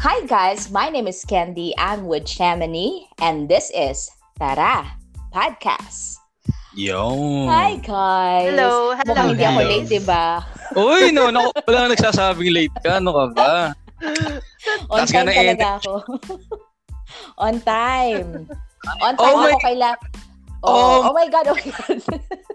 Hi guys, my name is Candy. I'm with Chamonix, and this is Tara Podcast. Yo. Hi guys! Hello, hello, Mukhang hindi ako late, di ba? Uy, no, no, wala nang nagsasabing late ka. Ano ka ba? On time talaga ako. On time. On time Oh my- ako kay la... Oh. Oh, oh my God, oh my God.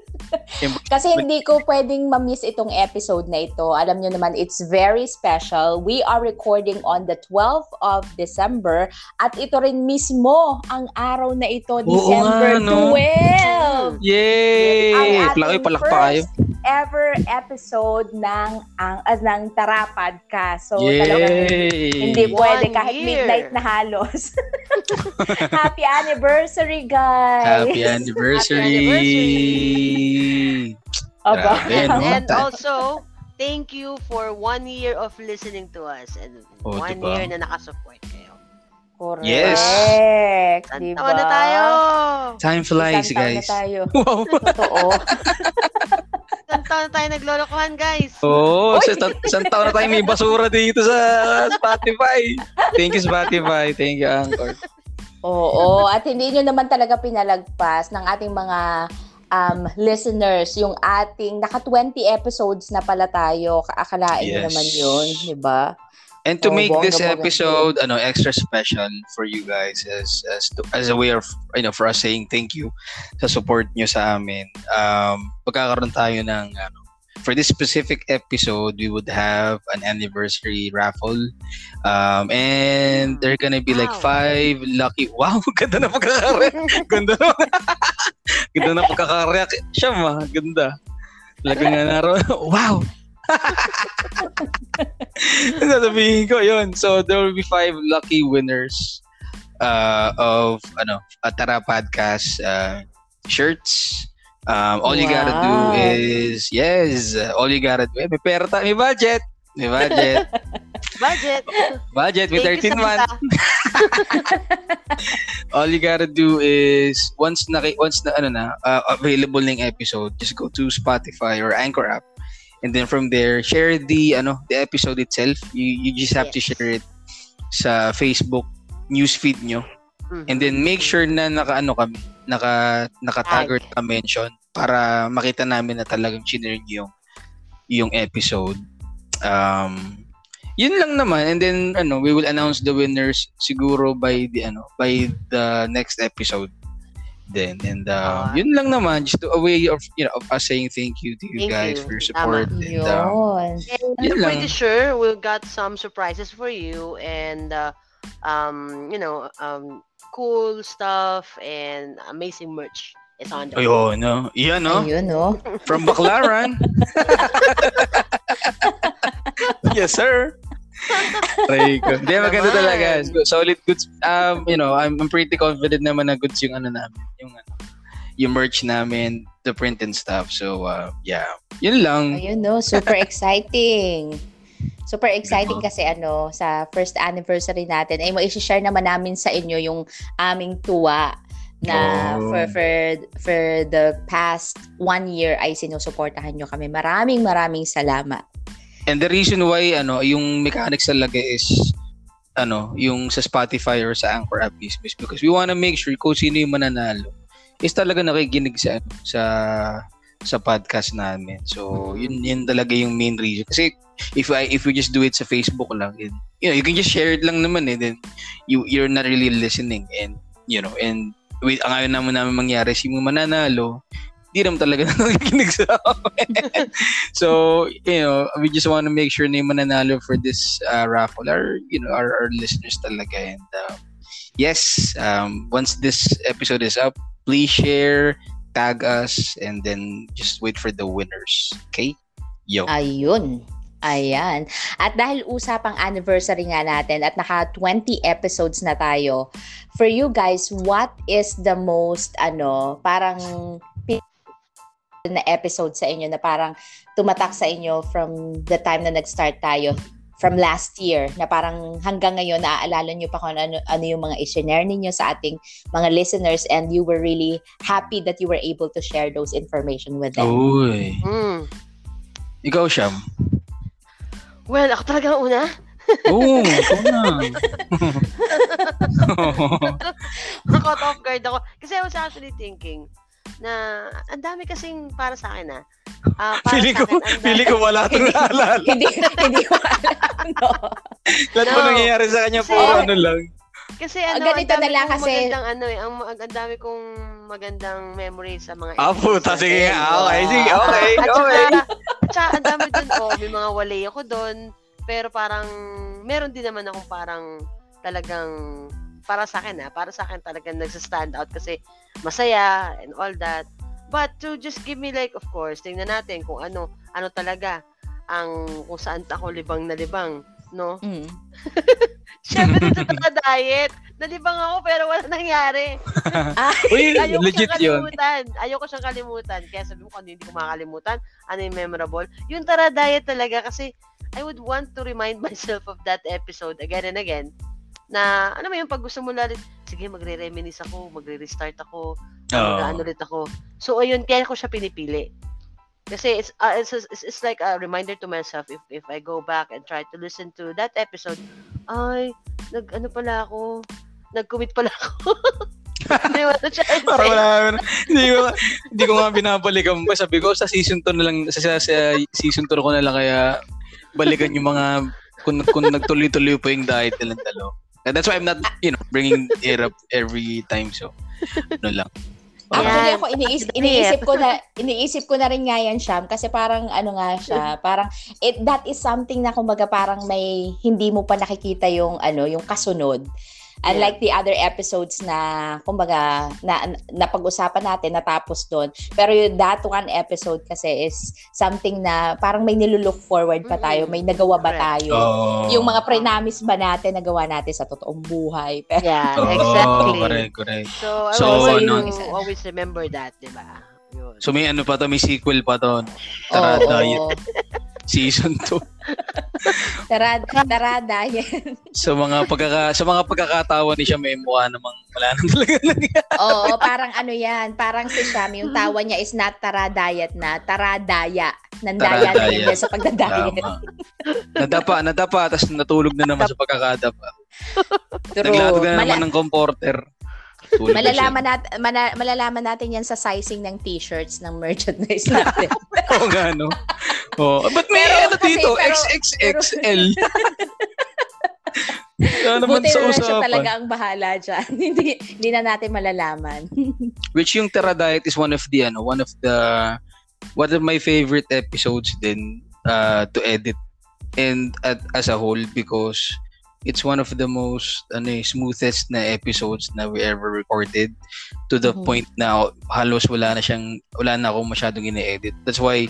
Kasi hindi ko pwedeng ma-miss itong episode na ito. Alam nyo naman, it's very special. We are recording on the 12th of December at ito rin mismo ang araw na ito, December nga, no? 12. Yay! Ang ating Palaki, palakpa kayo. Ever episode ng ang uh, ng Tara Podcast. So talagang Yay! hindi pwede kahit year. midnight na halos. Happy anniversary, guys! Happy anniversary! Aba. Grabe, no? And also, thank you for one year of listening to us and Oh, one diba? year na nakasupport kayo. Correct. Yes. Diba? taon na tayo! Time flies, Isang taon guys. na tayo. Wow. Totoo. Isang taon na tayo naglolokohan, guys! Oo, oh, isang, taon na tayo may basura dito sa Spotify. Thank you, Spotify. Thank you, Anchor. Oo. At hindi nyo naman talaga pinalagpas ng ating mga um, listeners, yung ating naka 20 episodes na pala tayo. Kaakalain nyo Yes. naman yun, di ba? And to Oh, make this episode ano extra special for you guys as as to, as a way of you know for us saying thank you sa support nyo sa amin. Um pagkakaroon tayo ng ano for this specific episode we would have an anniversary raffle. Um and there gonna be like Wow. five lucky Wow, ganda na pagkakareact. ganda na. ganda na pagkakareact. Siya ma, ganda. Lagang nga naro. Wow. Sasabihin ko yun. So there will be five lucky winners uh, of ano, a Tara Podcast uh, shirts. Um, all you gotta do Wow. is yes, all you gotta do. Eh, may pera tayo, may budget. May budget. Budget! budget with Thank you 13 sa months. all you gotta do is once na once na ano na uh, available ng episode, just go to Spotify or Anchor app. And then from there, share the ano the episode itself. You you just have to Yes. share it sa Facebook newsfeed nyo. Mhm. And then make sure na naka ano kami, naka naka-tag or naka-mention para makita namin na talagang chinere nyo yung yung episode. Um yun lang naman and then ano we will announce the winners siguro by the ano by the next episode then and uh, yun lang naman just a way of you know of us saying thank you to you Thank guys you. for your support Tama. and um, Yun. And Yun I'm lang. pretty sure we've got some surprises for you and uh, um, you know, um, cool stuff and amazing merch is on the ayun no yan no Ayun, no? from Baclaran yes sir Try ko. Hindi, maganda talaga. Solid goods. Um, you know, I'm, I'm pretty confident naman na goods yung ano namin. Yung ano, yung merch namin, the print and stuff. So, uh, yeah. Yun lang. Ayun, no? Super exciting. Super exciting kasi ano, sa first anniversary natin, ay mai-share naman namin sa inyo yung aming tuwa na Oh. for, for, for the past one year ay sinusuportahan nyo kami. Maraming maraming salamat. And the reason why, ano, yung mechanics talaga is, ano, yung sa Spotify or sa Anchor app is because we wanna make sure kung sino yung mananalo is talaga nakikinig sa, ano, sa, sa podcast namin. So, yun, yun talaga yung main reason. Kasi, if I, if we just do it sa Facebook lang, it, you know, you can just share it lang naman eh, then you, you're not really listening and, you know, and with, ang ayaw naman namin mangyari, si mananalo, di naman talaga nakikinig sa amin. so, you know, we just want to make sure na yung mananalo for this uh, raffle are, you know, our, our listeners talaga. And uh, yes, um, once this episode is up, please share, tag us, and then just wait for the winners. Okay? Yo. Ayun. Ayan. At dahil usapang anniversary nga natin at naka 20 episodes na tayo, for you guys, what is the most, ano, parang na episode sa inyo na parang tumatak sa inyo from the time na nag-start tayo from last year na parang hanggang ngayon naaalala nyo pa kung ano, ano yung mga i-share ninyo sa ating mga listeners and you were really happy that you were able to share those information with them. Uy. Mm. Ikaw, Sham. Well, ako talaga ang una. Oo, ikaw na. Caught off guard ako. Kasi I was actually thinking na ang dami kasing para sa akin ah. Para feeling ko, akin, feeling ko wala itong naalala. hindi, hindi ko alam. No. Lahat No. nangyayari sa kanya, Kasi- puro ano lang. Kasi Ah, ano, ganito ang dami na lang kasi- magandang ano eh, ang, ang, ang dami kong magandang memories sa mga Ah, puta, sige nga. Okay, sige, Ah, okay, at okay. saka, at saka ang dami dun, oh, may mga wali ako dun, pero parang, meron din naman akong parang talagang, para sa akin ah, para sa akin talagang nagsa-stand out kasi masaya and all that. But to just give me like, of course, tingnan natin kung ano, ano talaga ang kung saan ako libang na libang, no? Mm. Siyempre dun sa taka-diet, nalibang ako pero wala nangyari. Uy, Ayoko legit siyang yun. kalimutan. Ayoko siyang kalimutan. Kaya sabi mo kung ano hindi ko makakalimutan, ano yung memorable. Yung Tara Diet talaga kasi I would want to remind myself of that episode again and again na ano mo yung pag gusto mo lalit, sige magre-reminisce ako, magre-restart ako, Oo. mag ulit ako. So ayun, kaya ko siya pinipili. Kasi it's, uh, it's, it's, it's like a reminder to myself if if I go back and try to listen to that episode, ay, nag ano pala ako, nag-commit pala ako. Hindi mo na siya Para wala, hindi ko, hindi ko nga binabalikan pa. Sabi ko, sa season 2 na lang, sa, sa, sa season 2 ko na lang kaya balikan yung mga, kung, kung nagtuloy-tuloy pa yung diet nilang dalawa. And that's why I'm not, you know, bringing it up every time. So, ano lang. Actually Yan. ako iniisip, iniisip ko na iniisip ko na rin nga yan Sham kasi parang ano nga siya, parang it that is something na kumbaga parang may hindi mo pa nakikita yung ano, yung kasunod. Unlike the other episodes na kumbaga na napag-usapan natin natapos doon. Pero yung that one episode kasi is something na parang may nilulook forward pa tayo, Mm. may nagawa ba tayo? Oh. Yung mga prenamis ba natin nagawa natin sa totoong buhay? Pero Yeah, Oo, exactly. correct, correct. So, I So, will ano- always, always remember that, di ba? Yun. So, may ano pa to, may sequel pa to. Tara, Oo. diet. Season 2. Tara, tara, diet. sa mga pagkaka sa mga pagkakatawa ni siya may mukha namang wala nang talaga nangyari. Oo, parang ano yan, parang si Sham, yung tawa niya is not tara diet na, tara daya. Nandaya na Taradaya. sa pagdadayet. Tama. Nadapa, nadapa, tapos natulog na naman sa pagkakadapa. True. Naglatag na Mala- naman ng comporter. Malalaman, nat- mana- malalaman natin yan sa sizing ng t-shirts ng merchandise natin. Oo nga, no? Oh, but may Pero ano kasi- dito, pero- XXXL. Kaya naman Buti sa na usapan. talaga ang bahala dyan. hindi, hindi na natin malalaman. Which yung Terra Diet is one of the, ano, one of the, one of my favorite episodes din uh, to edit and at, as a whole because it's one of the most ano, eh, smoothest na episodes na we ever recorded to the Mhm. point na halos wala na siyang wala na akong masyadong ine-edit. That's why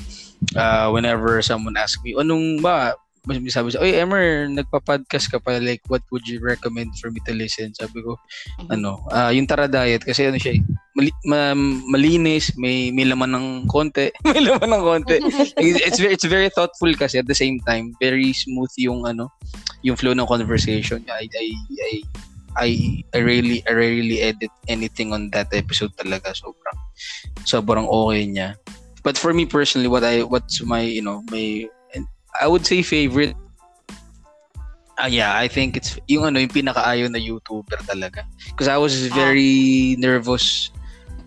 uh, whenever someone asks me, anong ba sabi sa, oy Emer, nagpa-podcast ka pa, like, what would you recommend for me to listen? Sabi ko, ano, ah yung Tara Diet, kasi ano siya, eh, mali, ma- malinis, may, may laman ng konti, may laman ng konti. it's very, it's very thoughtful kasi at the same time, very smooth yung, ano, yung flow ng conversation. I, I, I, I, I really, I rarely edit anything on that episode talaga. Sobrang, sobrang okay niya. But for me personally, what I, what's my, you know, my, I would say favorite Ah, yeah, I think it's yung ano yung pinakaayaw na YouTuber talaga. Because I was very nervous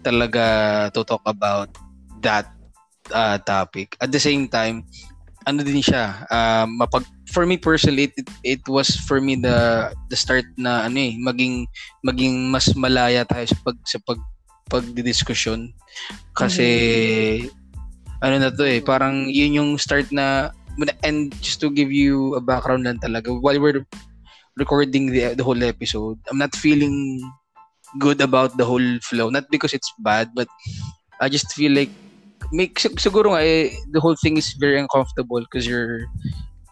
talaga to talk about that uh, topic. At the same time, ano din siya, um, mapag for me personally, it, it, it was for me the the start na ano eh, maging maging mas malaya tayo sa pag sa pag pagdidiskusyon kasi ano na to eh, parang yun yung start na and just to give you a background lang talaga while we're recording the the whole episode I'm not feeling good about the whole flow. Not because it's bad but I just feel like sig- siguro nga eh, the whole thing is very uncomfortable because you're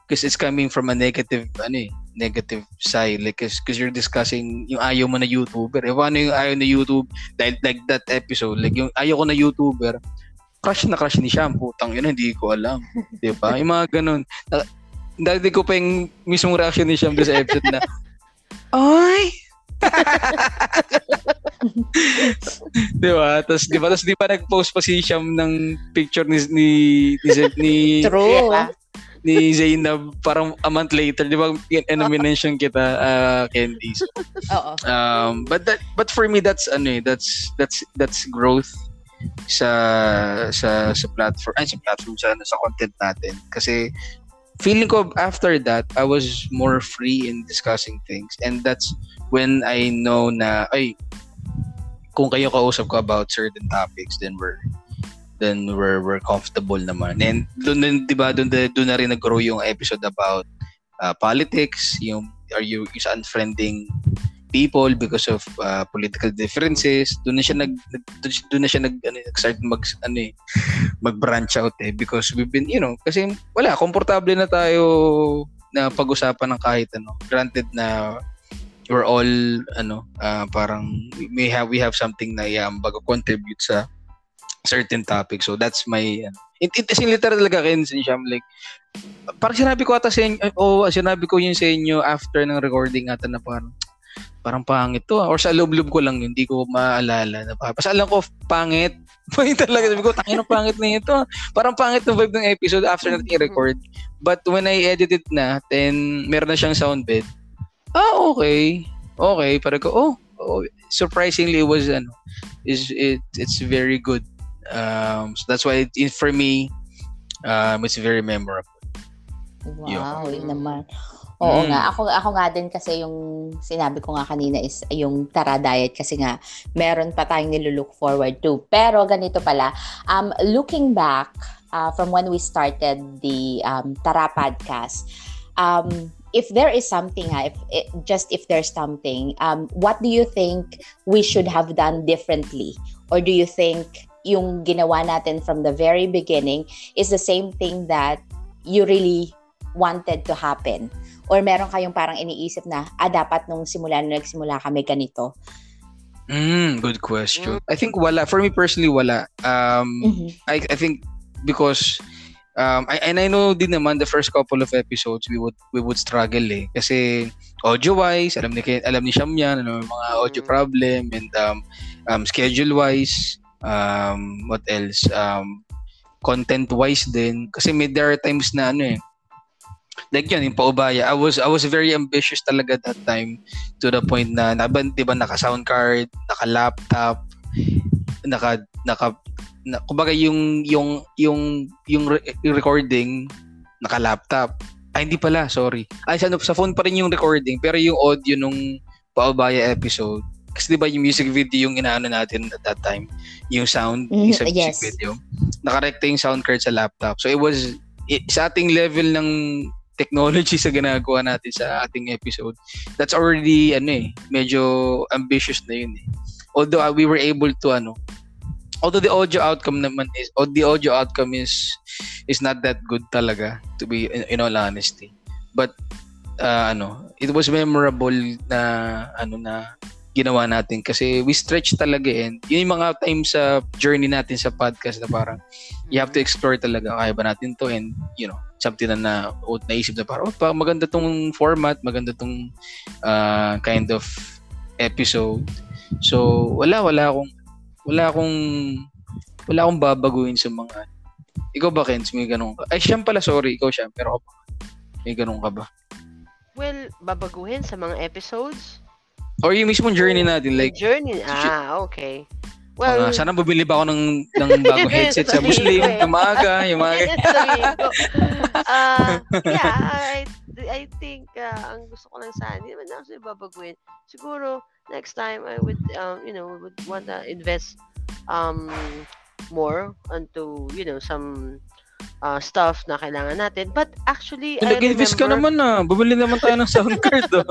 because it's coming from a negative ano eh, negative side. Like because you're discussing yung ayaw mo na YouTuber. Eh paano yung ayaw na YouTube like, like that episode? Like yung ayaw ko na YouTuber crush na crush ni Sham putang yun hindi ko alam di ba yung mga ganun Na- dati ko pa yung mismong reaction ni Sham sa episode na ay di ba? Tapos, di ba? Tapos, di ba nag-post pa si Sham ng picture ni, ni, ni, ni, True. Yeah. ni ni Zainab parang a month later, di ba? Ano mention kita, uh, Candy. So, Oo. um, but that, but for me, that's ano eh, that's that's that's growth sa sa sa platform ay sa platform sa sa content natin kasi feeling ko after that I was more free in discussing things and that's when I know na ay kung kayo kausap ko about certain topics then we're then we're we're comfortable naman. And doon din 'di ba doon doon na rin nag-grow yung episode about uh, politics, yung are you is unfriending people because of uh, political differences. Doon na siya nag doon na siya nag ano, start mag ano eh, mag-branch out eh because we've been, you know, kasi wala, komportable na tayo na pag-usapan ng kahit ano. Granted na we're all ano uh, parang we have we have something na um, bago contribute sa certain topic. So that's my uh, it, it is literal talaga kin siya like parang sinabi ko ata sa inyo o oh, sinabi ko yun sa inyo after ng recording ata na parang parang pangit to ah. or sa loob-loob ko lang yun, hindi ko maalala na pa. Basta alam ko pangit. Pangit talaga sabi ko, tangin ng pangit na ito. Parang pangit ng vibe ng episode after natin i-record. But when I edit it na, then meron na siyang sound bed. Ah, okay. Okay, parang ko, oh, oh surprisingly it was ano, is it it's very good Um, so that's why it, for me, um, it's very memorable. Wow, yun naman. Oo mm. nga, ako ako nga din kasi yung sinabi ko nga kanina is yung Tara Diet kasi nga meron pa tayong nilulook forward to. Pero ganito pala, um, looking back uh, from when we started the um, Tara podcast, um, if there is something, ha, if it, just if there's something, um, what do you think we should have done differently? Or do you think yung ginawa natin from the very beginning is the same thing that you really wanted to happen? Or meron kayong parang iniisip na, ah, dapat nung simula na nagsimula kami ganito? Mm, good question. I think wala. For me personally, wala. Um, mm-hmm. I, I think because um, I, and I know din naman the first couple of episodes we would we would struggle eh kasi audio wise alam ni alam ni Sham yan ano mga audio mm. problem and um, um schedule wise um, what else um, content wise din kasi may there are times na ano eh like yun, yung paubaya I was I was very ambitious talaga that time to the point na naban di ba naka sound card naka laptop naka naka na, kumbaga yung yung yung yung re- recording naka laptop ay hindi pala sorry ay sa, sa phone pa rin yung recording pero yung audio nung paubaya episode kasi di ba yung music video yung inaano natin at that time, yung sound, mm, sa music yes. video. Nakarekta yung sound card sa laptop. So it was, it, sa ating level ng technology sa ginagawa natin sa ating episode, that's already, ano eh, medyo ambitious na yun eh. Although uh, we were able to, ano, although the audio outcome naman is, or the audio outcome is, is not that good talaga, to be, in, in all honesty. But, uh, ano, it was memorable na, ano na, ginawa natin. Kasi we stretch talaga and yun yung mga times sa journey natin sa podcast na parang you have to explore talaga kaya ba natin to? And you know something na na naisip na parang oh, maganda tong format maganda tong uh, kind of episode. So wala wala akong wala akong wala akong babaguhin sa mga ikaw ba Kens may ganun ka? Ay siyam pala sorry ikaw siya pero ako may ganun ka ba? Well babaguhin sa mga episodes Or yung mismong journey natin, like... Journey? Ah, okay. Well, uh, sana bumili pa ako ng, ng bagong headset sa Muslim, yung maaga, yung maaga. uh, yeah, I, I think uh, ang gusto ko lang sana, hindi naman ako babaguhin. Siguro, next time, I would, um, you know, would want to invest um, more onto, you know, some uh, stuff na kailangan natin. But actually, Nag-invest ka naman na. Ah. Bumili naman tayo ng sound card. Oh.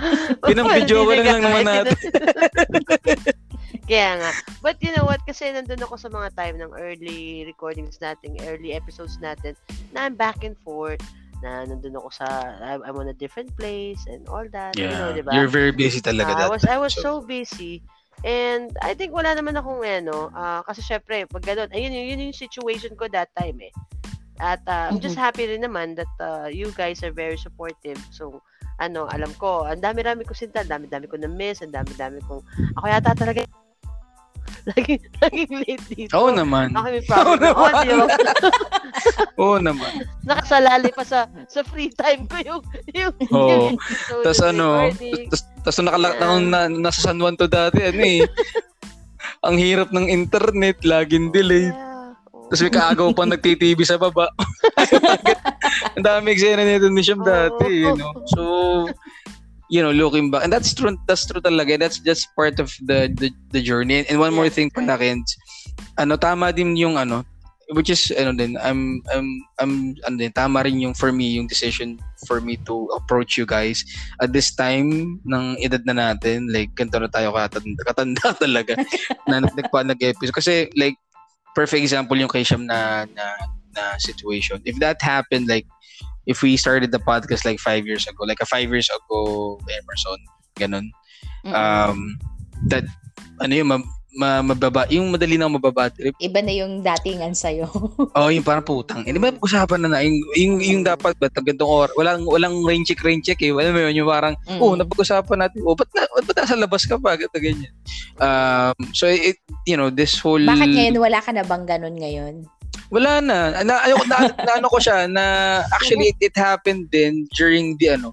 Pinang-video ko lang, lang naman natin. Kaya nga. But you know what? Kasi nandun ako sa mga time ng early recordings natin, early episodes natin, na I'm back and forth na nandun ako sa I'm on a different place and all that. Yeah. You know, diba? You're very busy talaga uh, that I was I was so, so busy. And I think wala naman akong ano, uh, kasi syempre, pag ganun, ayun, yun, yun yung situation ko that time eh. At uh, I'm just happy rin naman that uh, you guys are very supportive. So, ano, alam ko, ang dami-dami ko sinta, ang dami-dami ko na-miss, ang dami-dami kong, ako yata talaga, laging, laging late dito. Oo naman. Ako may problem ng audio. Oo naman. Nakasalali pa sa sa free time ko yung yung, Oo. yung episode Tapos ano, tapos tapos nakala na, na, nasa San Juan to dati, ano eh. Ang hirap ng internet, laging delayed. Yeah. Oo. Tapos may kaagaw pa nagtitv sa baba. Ang dami eksena nito ni Siyam dati, you know. So, you know, looking back, and that's true, that's true talaga. That's just part of the the, the journey. And one more thing pala, Kens, ano, tama din yung ano, which is, ano din, I'm, I'm, I'm, ano din, tama rin yung, for me, yung decision for me to approach you guys at this time ng edad na natin, like, ganito na tayo katanda, katanda talaga, na nagpa nag-episode. Kasi, like, perfect example yung kay Siyam na, na, na situation. If that happened, like, if we started the podcast like five years ago, like a five years ago Emerson, ganun, Mm-mm. um, that, ano yung, ma, ma, mababa, yung madali na mababa trip, Iba na yung datingan sa'yo. oh, yung parang putang, hindi ba usapan na na, yung, yung, yung dapat, ba't gantong or, walang, walang rain check, rain check eh, wala mo yun, yung parang, Mm. oh, napag-usapan natin, oh, ba't, na, ba't, ba't nasa labas ka pa, ganito, ganyan. Um, so, it, you know, this whole, Bakit ngayon wala ka na bang ganun ngayon? Wala na. Na, ayoko, na, na ano ko siya na actually it, it happened then during the ano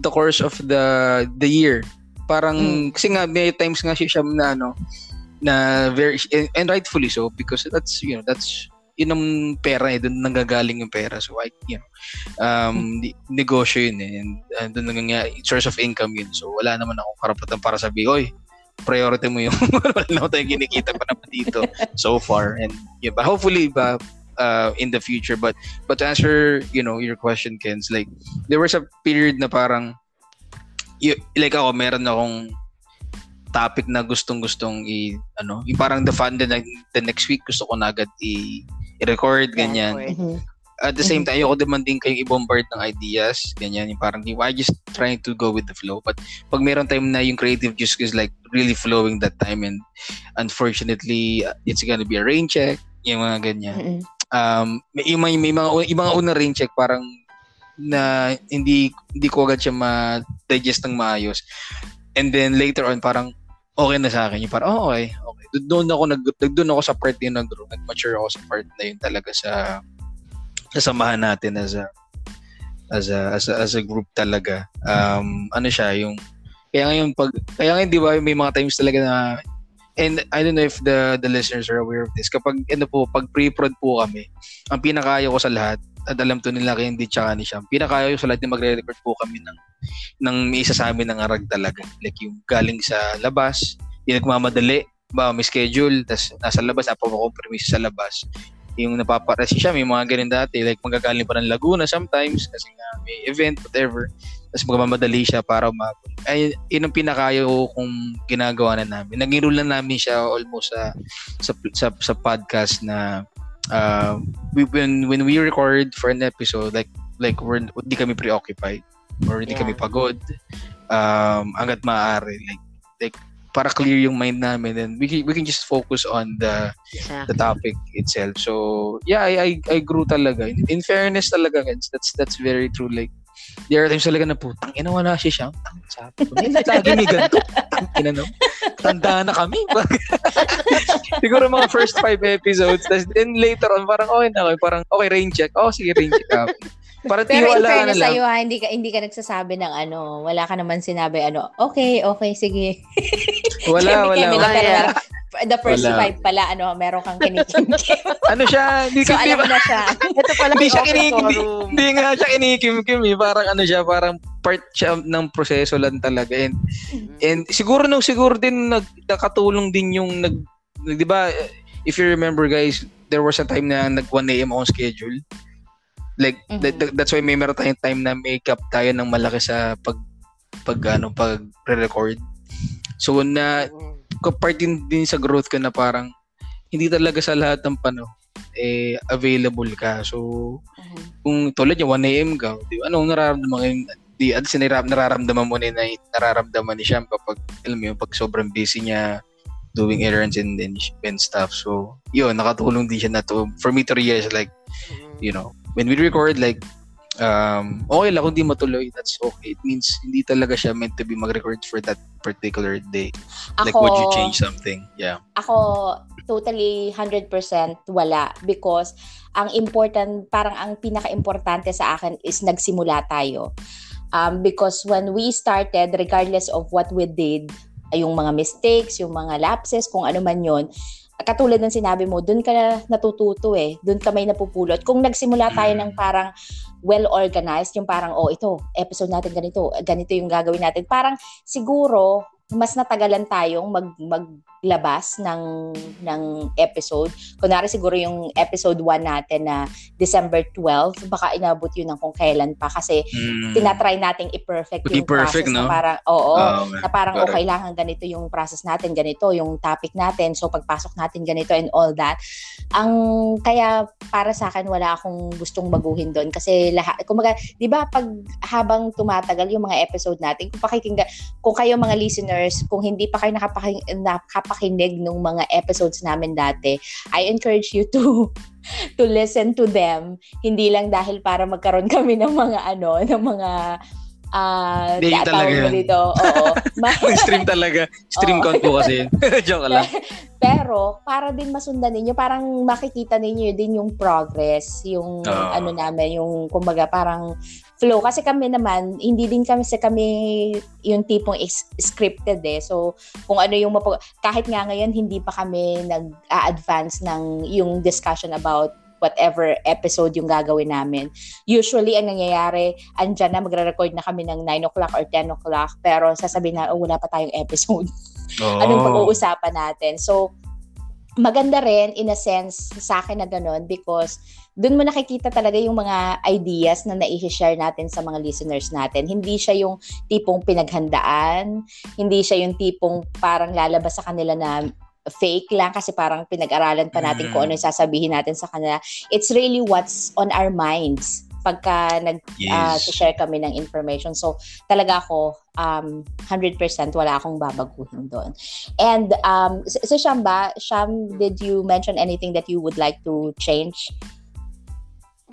the course of the the year. Parang Mm. kasi nga may times nga siya na ano na very and, and rightfully so because that's you know that's yun ang pera eh doon nanggagaling yung pera so I you know um di- negosyo yun eh and uh, doon nangyayari source of income yun so wala naman akong karapatan para sabi oy priority mo yung wala tayong kinikita pa naman dito so far. And yeah but hopefully ba uh, in the future. But but to answer you know your question Ken's like there was a period na parang y- like ako meron akong topic na gustong gustong i ano yung parang the fun the, the next week gusto ko na agad i i-record. ganyan. Record. At the same time ayoko naman din kayong i-bombard ng ideas ganyan. Yung parang I just trying to go with the flow? But pag meron time na yung creative juice is like really flowing that time and unfortunately uh, it's gonna be a rain check yung mga ganyan. Mm-mm. um may, may, may mga yung mga una rain check parang na hindi hindi ko agad siya ma-digest ng maayos. And then later on parang okay na sa akin. Yung parang oh, okay okay. Do- doon ako nag doon ako sa part yun nag nag-mature ako sa part na yun talaga sa sa samahan natin as a as a as a, as a group talaga. Um ano siya yung kaya ngayon pag kaya ngayon di ba may mga times talaga na and I don't know if the the listeners are aware of this kapag ano po pag pre-prod po kami ang pinakayo ko sa lahat at alam to nila kay hindi tsaka ni Sham pinakayo ko sa lahat na magre-record po kami ng ng may isa sa amin ng arag talaga. Like yung galing sa labas yung nagmamadali ba may schedule tas nasa labas napapakompromise sa labas yung napaparesi siya may mga ganun dati. Like magagaling pa ng Laguna sometimes kasi nga may event whatever. Tapos magmamadali siya para umabot. Ay yun ang pinakayo kung ginagawa na namin. Naging rule na namin siya almost sa sa sa, sa podcast na uh, we, when when we record for an episode like like we're hindi kami preoccupied or hindi Yeah. kami pagod. Um hangga't maaari like like para clear yung mind namin and we can, we can just focus on the the Exactly. topic itself. So, yeah, I I, I grew talaga. In, in fairness talaga, guys, that's that's very true. Like, there are times talaga na putang ina wala si Siyang. Tang sabi ko. May ganito. Tang ina no. Tanda na kami. Siguro mga first five episodes. Then later on, parang okay na okay. Parang okay, rain check. Oh, sige, rain check. Ah. Parang Pero in tiwala na fairness lang. sa'yo ha, hindi ka, hindi ka nagsasabi ng ano, wala ka naman sinabi ano, okay, okay, sige. Wala, wala. Wala. Wala. the first Wala. five pala, ano, meron kang kinikim-kim. Ano siya? Hindi so, alam na siya. Ito pala Hindi siya kinikim-. Hindi nga siya kinikim-kim eh. Parang ano siya, parang part siya ng proseso lang talaga. And, and siguro nung siguro din nag, nakatulong din yung nag, nag- di ba, if you remember guys, there was a time na nag 1 a.m. on schedule. Like, Mhm. that- that- that's why may meron tayong time na make up tayo ng malaki sa pag, pag ano, pag re-record. So, na, part din, din sa growth ko na parang hindi talaga sa lahat ng pano eh available ka. So kung tulad yung 1 AM ka, di, anong nararamdaman ngayon? Di, at sinirap, nararamdaman mo ni na nararamdaman ni Sham kapag alam mo pag sobrang busy niya doing errands and, and, and stuff. So, yun, nakatulong din siya na to, for me to realize like, Mm. you know, when we record, like, um, okay lang kung di matuloy, that's okay. It means hindi talaga siya meant to be mag-record for that particular day. like, Ako- would you change something? Yeah. Ako, totally 100% wala because ang important, parang ang pinaka-importante sa akin is nagsimula tayo. Um, because when we started, regardless of what we did, yung mga mistakes, yung mga lapses, kung ano man yon katulad ng sinabi mo, dun ka natututo eh. Dun ka may napupulot. Kung nagsimula tayo ng parang well-organized, yung parang, oh, ito, episode natin ganito, ganito yung gagawin natin. Parang siguro, mas natagalan tayong mag maglabas ng ng episode. Kunwari siguro yung episode 1 natin na December 12, baka inabot yun ng kung kailan pa kasi Mm. tinatry nating i-perfect yung perfect, process no? na parang, oo, Oo, na parang, oh, kailangan ganito yung process natin, ganito yung topic natin, so pagpasok natin ganito and all that. Ang, kaya para sa akin, wala akong gustong baguhin doon kasi lahat, kumaga, di ba, pag habang tumatagal yung mga episode natin, kung pakikinggan, kung kayo mga listeners, kung hindi pa kayo nakapaking, nakapakinig ng mga episodes namin dati, I encourage you to to listen to them hindi lang dahil para magkaroon kami ng mga ano ng mga ah tawag talaga yun. dito oo stream talaga. Stream count po kasi. Joke lang. pero para din masundan ninyo parang makikita ninyo din yung progress yung Oo. ano namin yung kumbaga parang flow kasi kami naman hindi din kami sa kami yung tipong scripted eh so kung ano yung mapag- kahit nga ngayon hindi pa kami nag-advance ng yung discussion about whatever episode yung gagawin namin. Usually, ang nangyayari, andyan na, magre-record na kami ng 9 o'clock or 10 o'clock, pero sasabihin na, oh, wala pa tayong episode. Oo. Anong pag-uusapan natin? So, maganda rin in a sense sa akin na ganun because dun mo nakikita talaga yung mga ideas na nai-share natin sa mga listeners natin. Hindi siya yung tipong pinaghandaan, hindi siya yung tipong parang lalabas sa kanila na fake lang kasi parang pinag-aralan pa natin Mm. kung ano yung sasabihin natin sa kanila. It's really what's on our minds pagka nag Yes. share kami ng information. So, talaga ako, um, 100% wala akong babaguhin doon. And um, si si Sham ba, Sham, did you mention anything that you would like to change?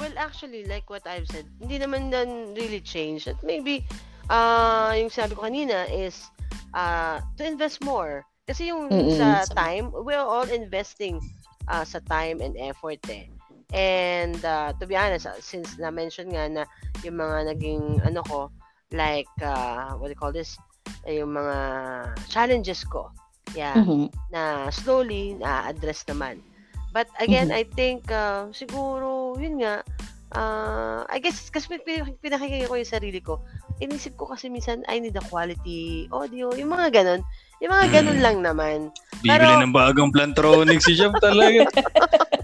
Well, actually, like what I've said, hindi naman nan really change. At maybe, uh, yung sabi ko kanina is uh, to invest more. Kasi yung Mm-mm. sa time, we're all investing uh, sa time and effort eh. And uh, to be honest, uh, since na-mention nga na yung mga naging, ano ko, like, uh, what do you call this? Yung mga challenges ko. Yeah Mhm. na slowly na-address naman. But again, Mhm. I think uh, siguro, yun nga, uh, I guess, kasi pin- pin- pinakikinggan ko yung sarili ko, inisip ko kasi minsan, I need a quality audio, yung mga ganon. Yung mga ganon Mm. lang naman. Bibili Pero- ng bagong Plantronics si Sham talaga.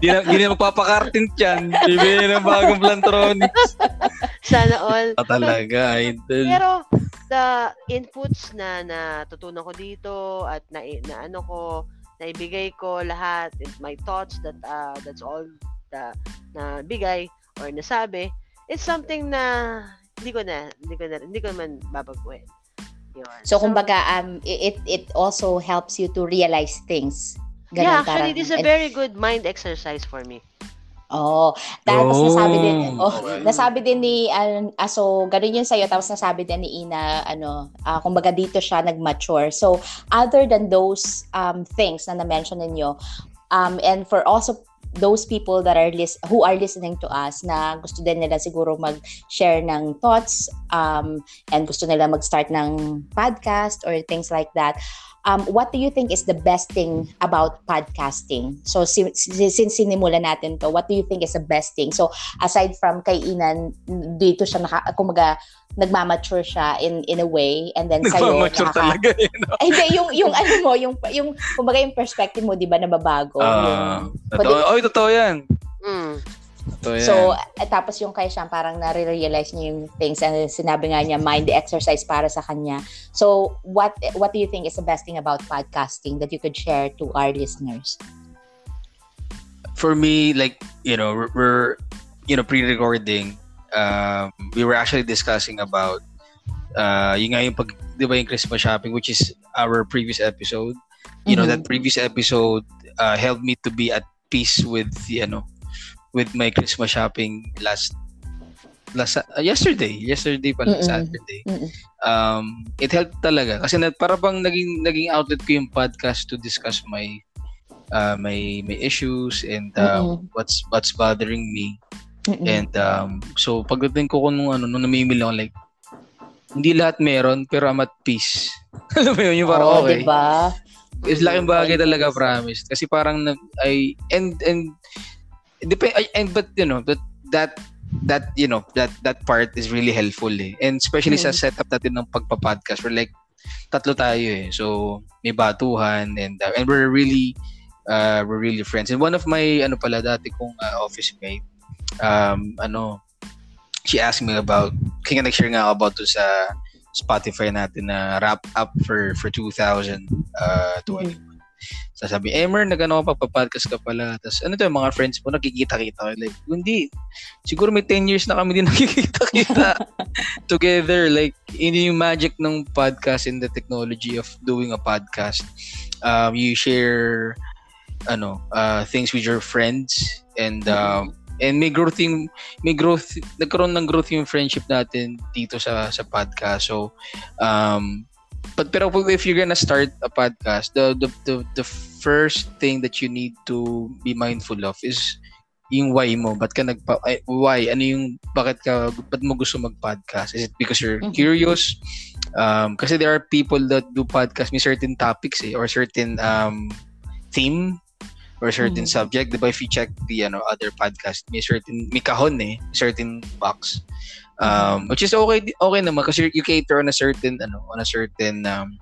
Di na, di na magpapakartin yan. Bibili ng bagong Plantronics. Sana all. Ah, talaga, idol. Pero, the inputs na natutunan ko dito at na, na ano ko, naibigay ko lahat, and my thoughts that uh, that's all the na bigay or nasabi, it's something na hindi ko na, hindi ko na, hindi ko man babaguhin. Yun. So, kumbaga, um, it, it also helps you to realize things. Ganon, yeah, actually, this is a very good mind exercise for me. Oh, tapos Oh, nasabi din, oh, nasabi din ni, an ah, so, ganun yun sa'yo, tapos nasabi din ni Ina, ano, ah, kumbaga dito siya nag-mature. So, other than those um, things na na-mention ninyo, um, and for also those people that are lis- who are listening to us na gusto din nila siguro mag-share ng thoughts um, and gusto nila mag-start ng podcast or things like that, um, what do you think is the best thing about podcasting? So, si- si- since sinimulan natin to, what do you think is the best thing? So, aside from kay Inan, dito siya, naka, kumaga, nagmamature siya in in a way and then sa'yo Nagmamature nakaka- talaga. eh, no? Ay, hindi, yung, yung ano mo, yung, yung, kumbaga yung perspective mo, di ba, nababago. Ah, yung, totoo. Oy, totoo yan. Mm. Totoo yan. So, tapos yung kay Sean, parang nare-realize niya yung things and sinabi nga niya, mind the exercise para sa kanya. So, what what do you think is the best thing about podcasting that you could share to our listeners? for me, like, you know, we're, we're you know, pre-recording, um, we were actually discussing about, uh, yung nga yung pag, di ba yung Christmas shopping, which is our previous episode. You know, Mhm. that previous episode uh, helped me to be at peace with, you know, with my Christmas shopping last last uh, yesterday, yesterday pala Mm-mm. Saturday. Mm-mm. Um it helped talaga kasi na, para bang naging naging outlet ko yung podcast to discuss my uh, my my issues and uh, what's what's bothering me. Mm-mm. And um so pagdating ko kung nung ano nung namimili ako like hindi lahat meron pero I'm at peace. Alam mo yun, yung parang Oo, okay. diba? Is laking bagay talaga promise kasi parang nag I and and depend and but you know that that that you know that that part is really helpful eh. And especially sa Mm. setup natin ng pagpa-podcast we're like tatlo tayo eh. So may batuhan and uh, and we're really uh, we're really friends. And one of my ano pala dati kong uh, office mate um ano she asked me about kaya nag-share nga ako about to sa Spotify natin na wrap up for for 2020. Sasabi, Emer, nag-ano ka pa, podcast ka pala. Tapos, ano to, yung mga friends mo, nakikita-kita kayo. Like, hindi. Siguro may 10 years na kami din nakikita-kita together. Like, yun yung magic ng podcast and the technology of doing a podcast. Um, you share, ano, uh, things with your friends and um, and may growth yung may growth nagkaroon ng growth yung friendship natin dito sa sa podcast so um but pero if you're gonna start a podcast the the the, the first thing that you need to be mindful of is yung why mo ba't ka nagpa ay, why ano yung bakit ka ba't mo gusto mag-podcast is it because you're Mhm. curious um kasi there are people that do podcast may certain topics eh or certain um theme or certain Mhm. subject. Diba if you check the ano, other podcast, may certain, may kahon eh, certain box. Um, which is okay, okay naman kasi you cater on a certain, ano, on a certain um,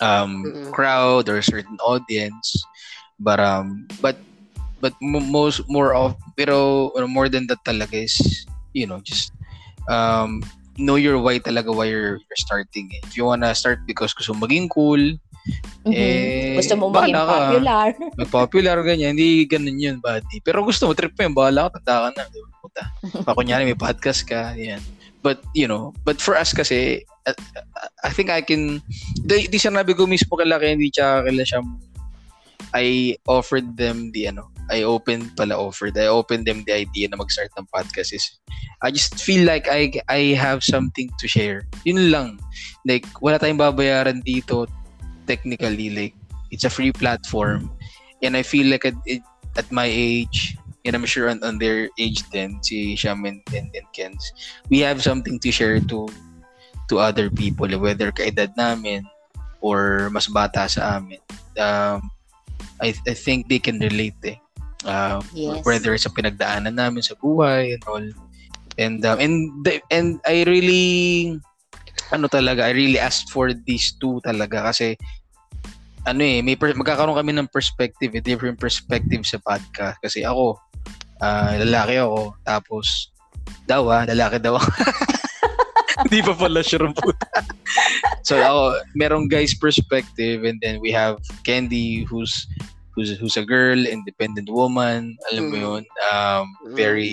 um, crowd or certain audience. But, um, but, but mo- most, more of, pero ano, more than that talaga is, you know, just, um, know your why talaga why you're, you're starting eh. If you wanna start because gusto maging cool, Mhm. eh, Gusto mo maging ka. popular. may popular ganyan, hindi ganun yun, buddy. Pero gusto mo, trip mo yun, bahala ka, tanda ka na. di ba? Puta. Pa, kunyari, may podcast ka, yan. But, you know, but for us kasi, uh, I think I can, di, di sinabi ko mismo kala Candy tsaka kala siya, I offered them the, ano, I opened pala offered, I opened them the idea na mag-start ng podcast is, I just feel like I, I have something to share. Yun lang. Like, wala tayong babayaran dito technically, like, it's a free platform and I feel like at, at my age, and I'm sure on, on their age then, si Sham and, and, and we have something to share to to other people, whether kaedad namin or mas bata sa amin. Um, I, I think they can relate eh. Um, Yes. Whether sa pinagdaanan namin sa buhay and all. And um, and the, and I really ano talaga, I really asked for these two talaga kasi ano eh, may per- magkakaroon kami ng perspective, eh, different perspective sa podcast. Kasi ako, ah, lalaki ako, tapos, daw ah, lalaki daw ako. Hindi pa pala sure ang puta. so ako, merong guy's perspective and then we have Candy who's who's who's a girl, independent woman, alam mo Mm. yun, um, Mm. very,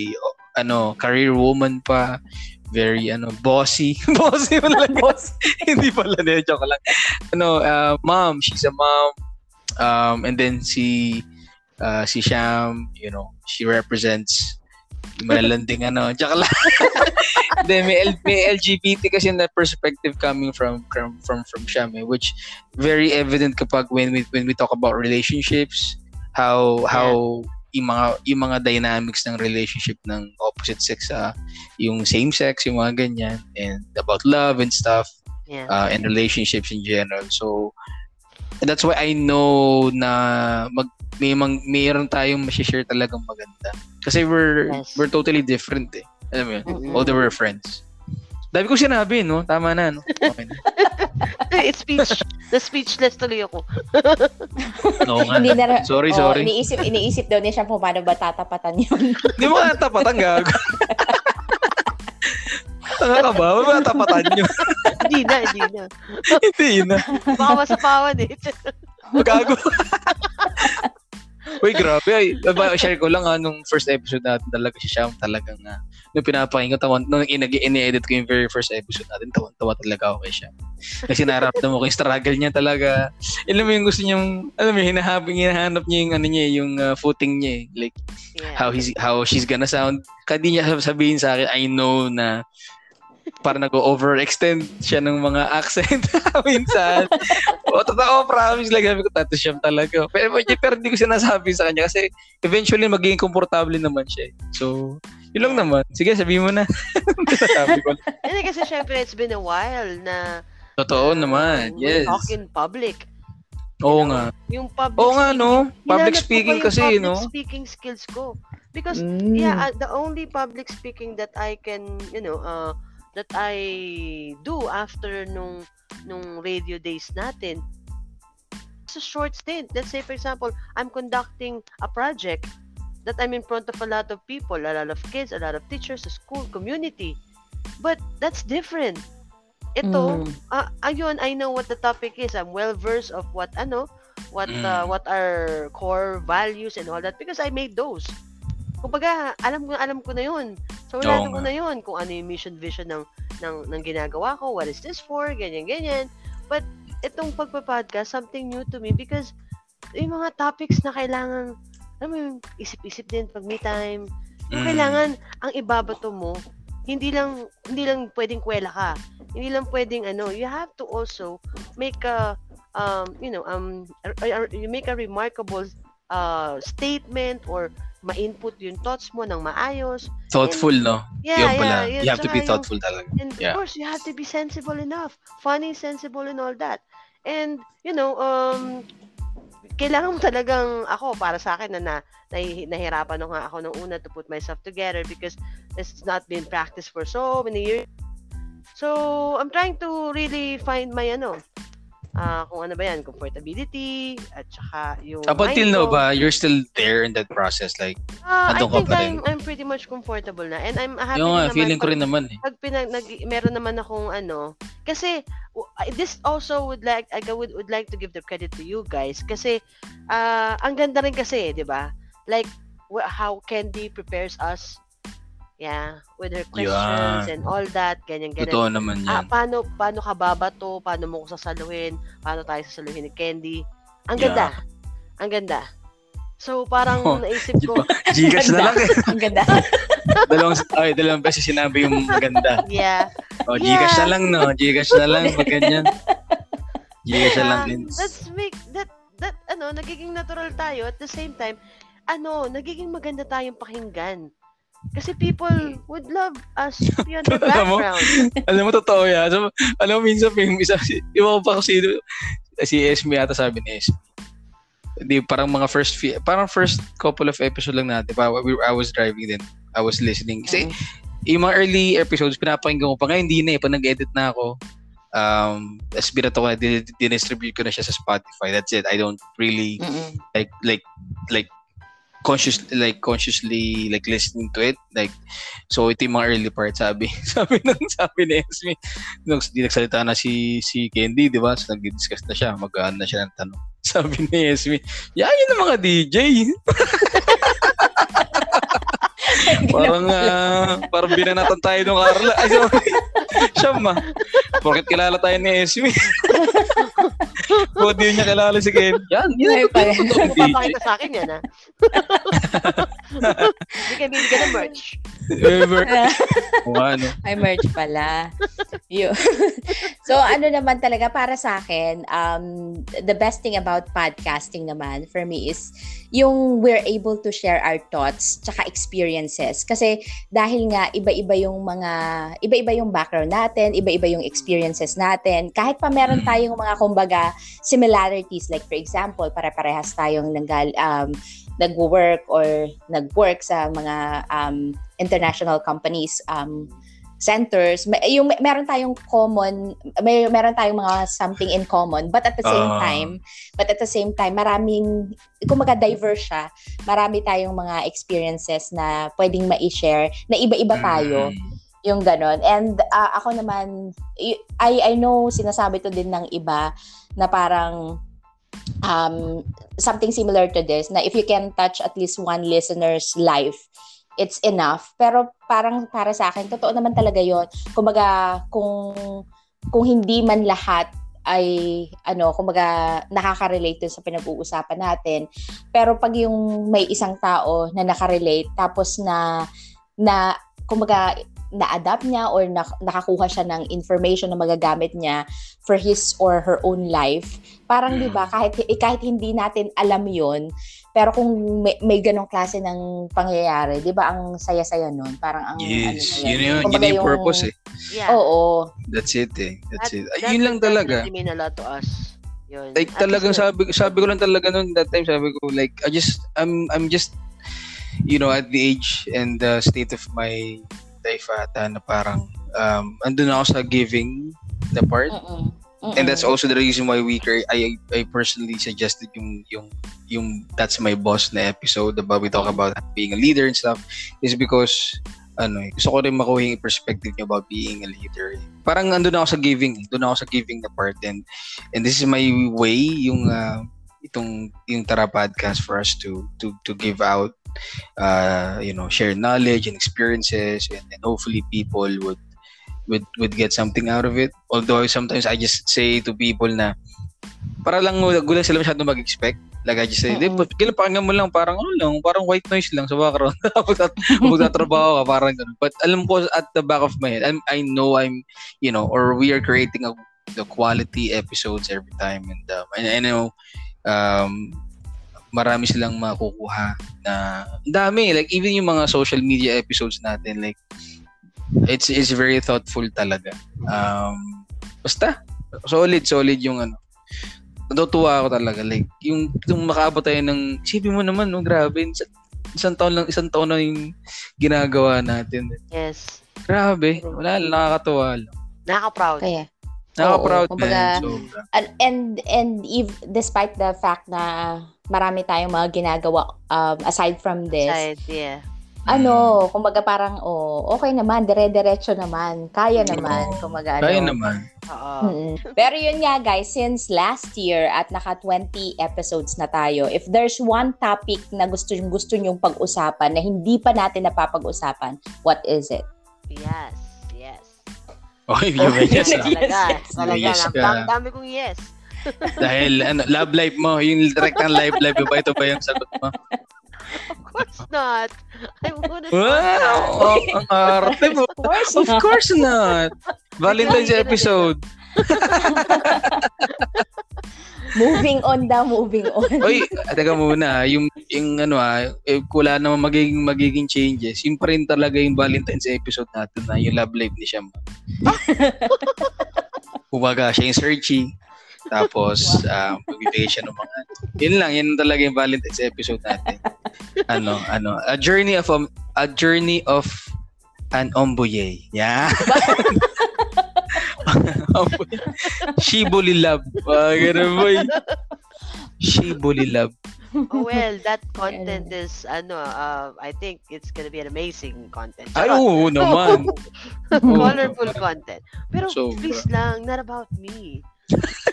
ano, career woman pa, very, ano, bossy. bossy mo lang. Boss. Hindi pala, na joke lang. Ano, uh, mom, she's a mom. Um, and then si, uh, si Sham, you know, she represents malalanding ano, joke lang. then may, L- may LGBT kasi na perspective coming from from from from Sham, eh, which very evident kapag when we when we talk about relationships, how how yung mga yung mga dynamics ng relationship ng opposite sex sa yung same sex, yung mga ganyan and about love and stuff Yeah. uh, and relationships in general. So that's why I know na mag may mang, mayroon tayong ma-share talagang maganda. Kasi we're Yes. we're totally different eh. Alam mo yun? Mm-mm. Although we're friends. Dami ko sinabi, no? Tama na, no? Okay na. It's speech. Na speechless tuloy ako. Oo nga. Hindi na Sorry, Oo, sorry. Iniisip, iniisip daw niya siya kung paano ba tatapatan yun. Hindi mo nga tapatan, gago. Tanga ka ba? Huwag mo tapatan nyo. hindi na, hindi na. Hindi na. Baka masapawan eh. Gago. Uy, grabe. Ay, share ko lang ha, nung first episode natin talaga si Sham talagang nga. nung pinapakinggan ko, tawan, nung ini-edit ko yung very first episode natin, tawan-tawa talaga ako kay Sham. Kasi naramdaman mo ko yung struggle niya talaga. Alam mo yung gusto niyang, alam mo, hinahanap, hinahanap niya yung, ano niya, yung uh, footing niya. eh. Like, Yeah. how he's how she's gonna sound. Kadi niya sabihin sa akin, I know na para nag-overextend siya ng mga accent minsan. o, totoo, promise. Like, sabi ko, tato siya talaga. Pero, pero hindi ko sinasabi sa kanya kasi eventually magiging komportable naman siya. eh. So, yun lang naman. Sige, sabihin mo na. sabi ko. Hindi kasi syempre it's been a while na Totoo na naman. Yes. talk in public. Oo nga. Yung public Oo nga, no? Public speaking kasi, public no? speaking skills ko. Because Mm. yeah, uh, the only public speaking that I can, you know, uh, that I do after nung nung radio days natin, it's a short stint. Let's say, for example, I'm conducting a project that I'm in front of a lot of people, a lot of kids, a lot of teachers, a school, community. But that's different. Ito, Mm. ah, ayun, I know what the topic is. I'm well versed of what ano, what uh, Mm. what are core values and all that because I made those. Kumbaga, alam ko alam ko na 'yun. So wala ko nga. na 'yun kung ano yung mission vision ng ng ng ginagawa ko, what is this for, ganyan ganyan. But itong pagpa-podcast something new to me because yung mga topics na kailangan alam mo yung isip-isip din pag me time. Yung Mm. kailangan ang ibabato mo hindi lang hindi lang pwedeng kwela ka. Hindi lang pwedeng ano, you have to also make a um you know um a- a- you make a remarkable uh statement or ma-input yung thoughts mo ng maayos. Thoughtful, no? Yeah, pala. yeah, yeah. You have to be Tsaka yung- thoughtful talaga. And Yeah. of course, you have to be sensible enough, funny, sensible, and all that. And you know, um, kailangan mo talagang ako para sa akin na, na nahi- nahirapan na nga ako nung una to put myself together because it's not been practiced for so many years. So, I'm trying to really find my ano, ah kung ano ba yan, comfortability, at saka yung Up until now ko. ba, you're still there in that process? Like, I andun ka pa I'm, I'm pretty much comfortable na. And I'm happy yung naman feeling ko pag- rin naman eh. pag pinag nag, meron naman akong ano kasi this also would like I would, would like to give the credit to you guys kasi ah ang ganda rin kasi 'di ba like how Candy prepares us yeah with her questions Yan. and all that ganyan ganyan Totoo naman ah, yan. paano paano ka babato paano mo ko sasaluhin paano tayo sasaluhin ni Candy ang ganda ang ganda so parang Oh, naisip ko? Gcash na lang eh. Ang ganda. dalawang, ay, dalawang beses sinabi yung maganda. yeah O, Yeah. Gcash na lang, no? Gcash na lang, pag ganyan. Gcash na lang Yeah, din. Let's make that that ano, nagiging natural tayo at the same time, ano, nagiging maganda tayong pakinggan. Kasi people would love us to be on the Alam mo? background. Alam mo, totoo yan. So, alam mo, minsan, yung isa, pa ko sino, si Esme ata sabi ni Esme. Di, parang mga first, few, parang first couple of episode lang natin. Pa, we, I was driving then. I was listening. Kasi, yung mga early episodes, pinapakinggan ko pa. Ngayon, hindi na eh. Pag nag-edit na ako, um, as binato ko na, din- dinistribute ko na siya sa Spotify. That's it. I don't really Mm-mm. like like like conscious like consciously like listening to it like so ito yung mga early part sabi sabi nung sabi ni Esme nung di nagsalita na si si Candy di ba? So nag-discuss na siya mag na siya ng tanong. Sabi ni Esme yan yun ang mga DJ parang ah, parang binanatan tayo nung Carla ay sorry siya ma bakit kilala tayo ni Esme Bakit di niya kilala si Ken? Yan, yan. Ay, DJ. Papakita sa akin yan, ha? Hindi kami bigyan ng merch. Ever. Ano. May merch pala. Yun. so, ano naman talaga para sa akin, um, the best thing about podcasting naman for me is yung we're able to share our thoughts tsaka experiences. Kasi dahil nga iba-iba yung mga, iba-iba yung background natin, iba-iba yung experiences natin. Kahit pa meron tayong mga, kumbaga, similarities. Like for example, para-parehas tayong nanggal, um, nag-work or nag-work sa mga um, international companies um, centers may, yung meron tayong common may meron tayong mga something in common but at the same Ah. time but at the same time maraming kumaga diverse siya marami tayong mga experiences na pwedeng ma-share na iba-iba tayo Mm. yung ganon. And ah, ako naman, I, I know sinasabi to din ng iba na parang um, something similar to this, na if you can touch at least one listener's life, it's enough. Pero parang para sa akin, totoo naman talaga yon Kumbaga, kung, kung hindi man lahat ay ano, kumbaga nakaka-relate sa pinag-uusapan natin. Pero pag yung may isang tao na nakarelate tapos na na kumbaga na-adapt niya or na, nakakuha siya ng information na magagamit niya for his or her own life. Parang mm. 'di ba kahit eh, kahit hindi natin alam 'yon, pero kung may, may ganong klase ng pangyayari, 'di ba ang saya-saya noon? Parang ang Yes, ano yun, yun, yun, yun yung purpose eh. Yeah. Oo. That's it eh. That's that, it. That yun lang talaga. That mean a lot to us. Yun. Like At talagang sabi sabi ko lang talaga noon that time sabi ko like I just I'm I'm just you know at the age and the state of my life ata na parang um, andun ako sa giving the part. Uh-uh. Uh-uh. And that's also the reason why we I I personally suggested yung yung yung that's my boss na episode about we talk about being a leader and stuff is because ano eh, gusto ko rin makuha yung perspective niyo about being a leader. Parang andun ako sa giving, doon ako sa giving the part and and this is my way yung uh, itong yung Tara podcast for us to to to give out uh, you know, share knowledge and experiences, and, and hopefully people would would would get something out of it. Although sometimes I just say to people na para lang gulang sila masyado mag-expect. Like I just say, mm-hmm. kailan pakinggan mo lang, parang ano lang, parang white noise lang sa background. Magtatrabaho ka, parang ganun. But alam ko at the back of my head, I'm, I know I'm, you know, or we are creating a, the quality episodes every time. And, um, and I know um, marami silang makukuha na dami. Like even yung mga social media episodes natin like it's it's very thoughtful talaga. Um basta solid solid yung ano. Natutuwa ako talaga. Like yung yung makaabot tayo ng isipin mo naman no grabe isang taon lang isang taon na yung ginagawa natin. Yes. Grabe wala nakakatuwa lang. Nakaka-proud. Kaya. Nakaka-proud Oo, kumbaga, and, and, and if, despite the fact na marami tayong mga ginagawa um, aside from this. Aside, yeah. Ano, kumbaga parang, oh, okay naman, dire-diretso naman. Kaya naman, oh, kumbaga. Ano. Kaya naman. Oo. Pero yun nga guys, since last year at naka 20 episodes na tayo, if there's one topic na gusto gusto nyong pag-usapan na hindi pa natin napapag-usapan, what is it? Yes, yes. Okay, oh, yung yes. Talaga, talaga. Yes, Ang dami kong yes. Dahil ano, love life mo, yung direct ng live life ba ito ba yung sagot mo? Of course not. I wouldn't. Wow! Oh, ang arte mo. Of course, of course not. Valentine's episode. moving on daw, moving on. Oy, teka muna, yung yung ano ah, eh, wala naman magiging magiging changes. Yung pa rin talaga yung Valentine's episode natin na yung love life ni Sham. Kumbaga, siya yung searching. Tapos, wow. um, magbibigay siya ng mga, yun lang, yun talaga yung Valentine's episode natin. ano, ano, a journey of, um, a journey of an omboye. Yeah. Shibuli love. Uh, ganun boy. Shibuli love. Oh, well, that content is, ano, uh, I think it's gonna be an amazing content. Ay, oo naman. Colorful content. Pero so, please lang, not about me.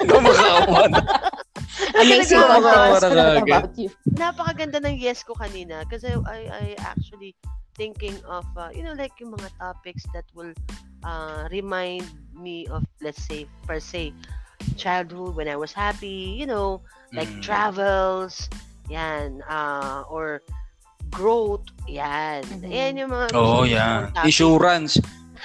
Kumakawa na. Amazing podcast about you. Napakaganda ng yes ko kanina kasi I, I actually thinking of, uh, you know, like yung mga topics that will uh, remind me of, let's say, per se, childhood when I was happy, you know, like mm. travels, yan, uh, or growth, yan. Mm-hmm. Yan yung mga... Oh, yeah. Insurance.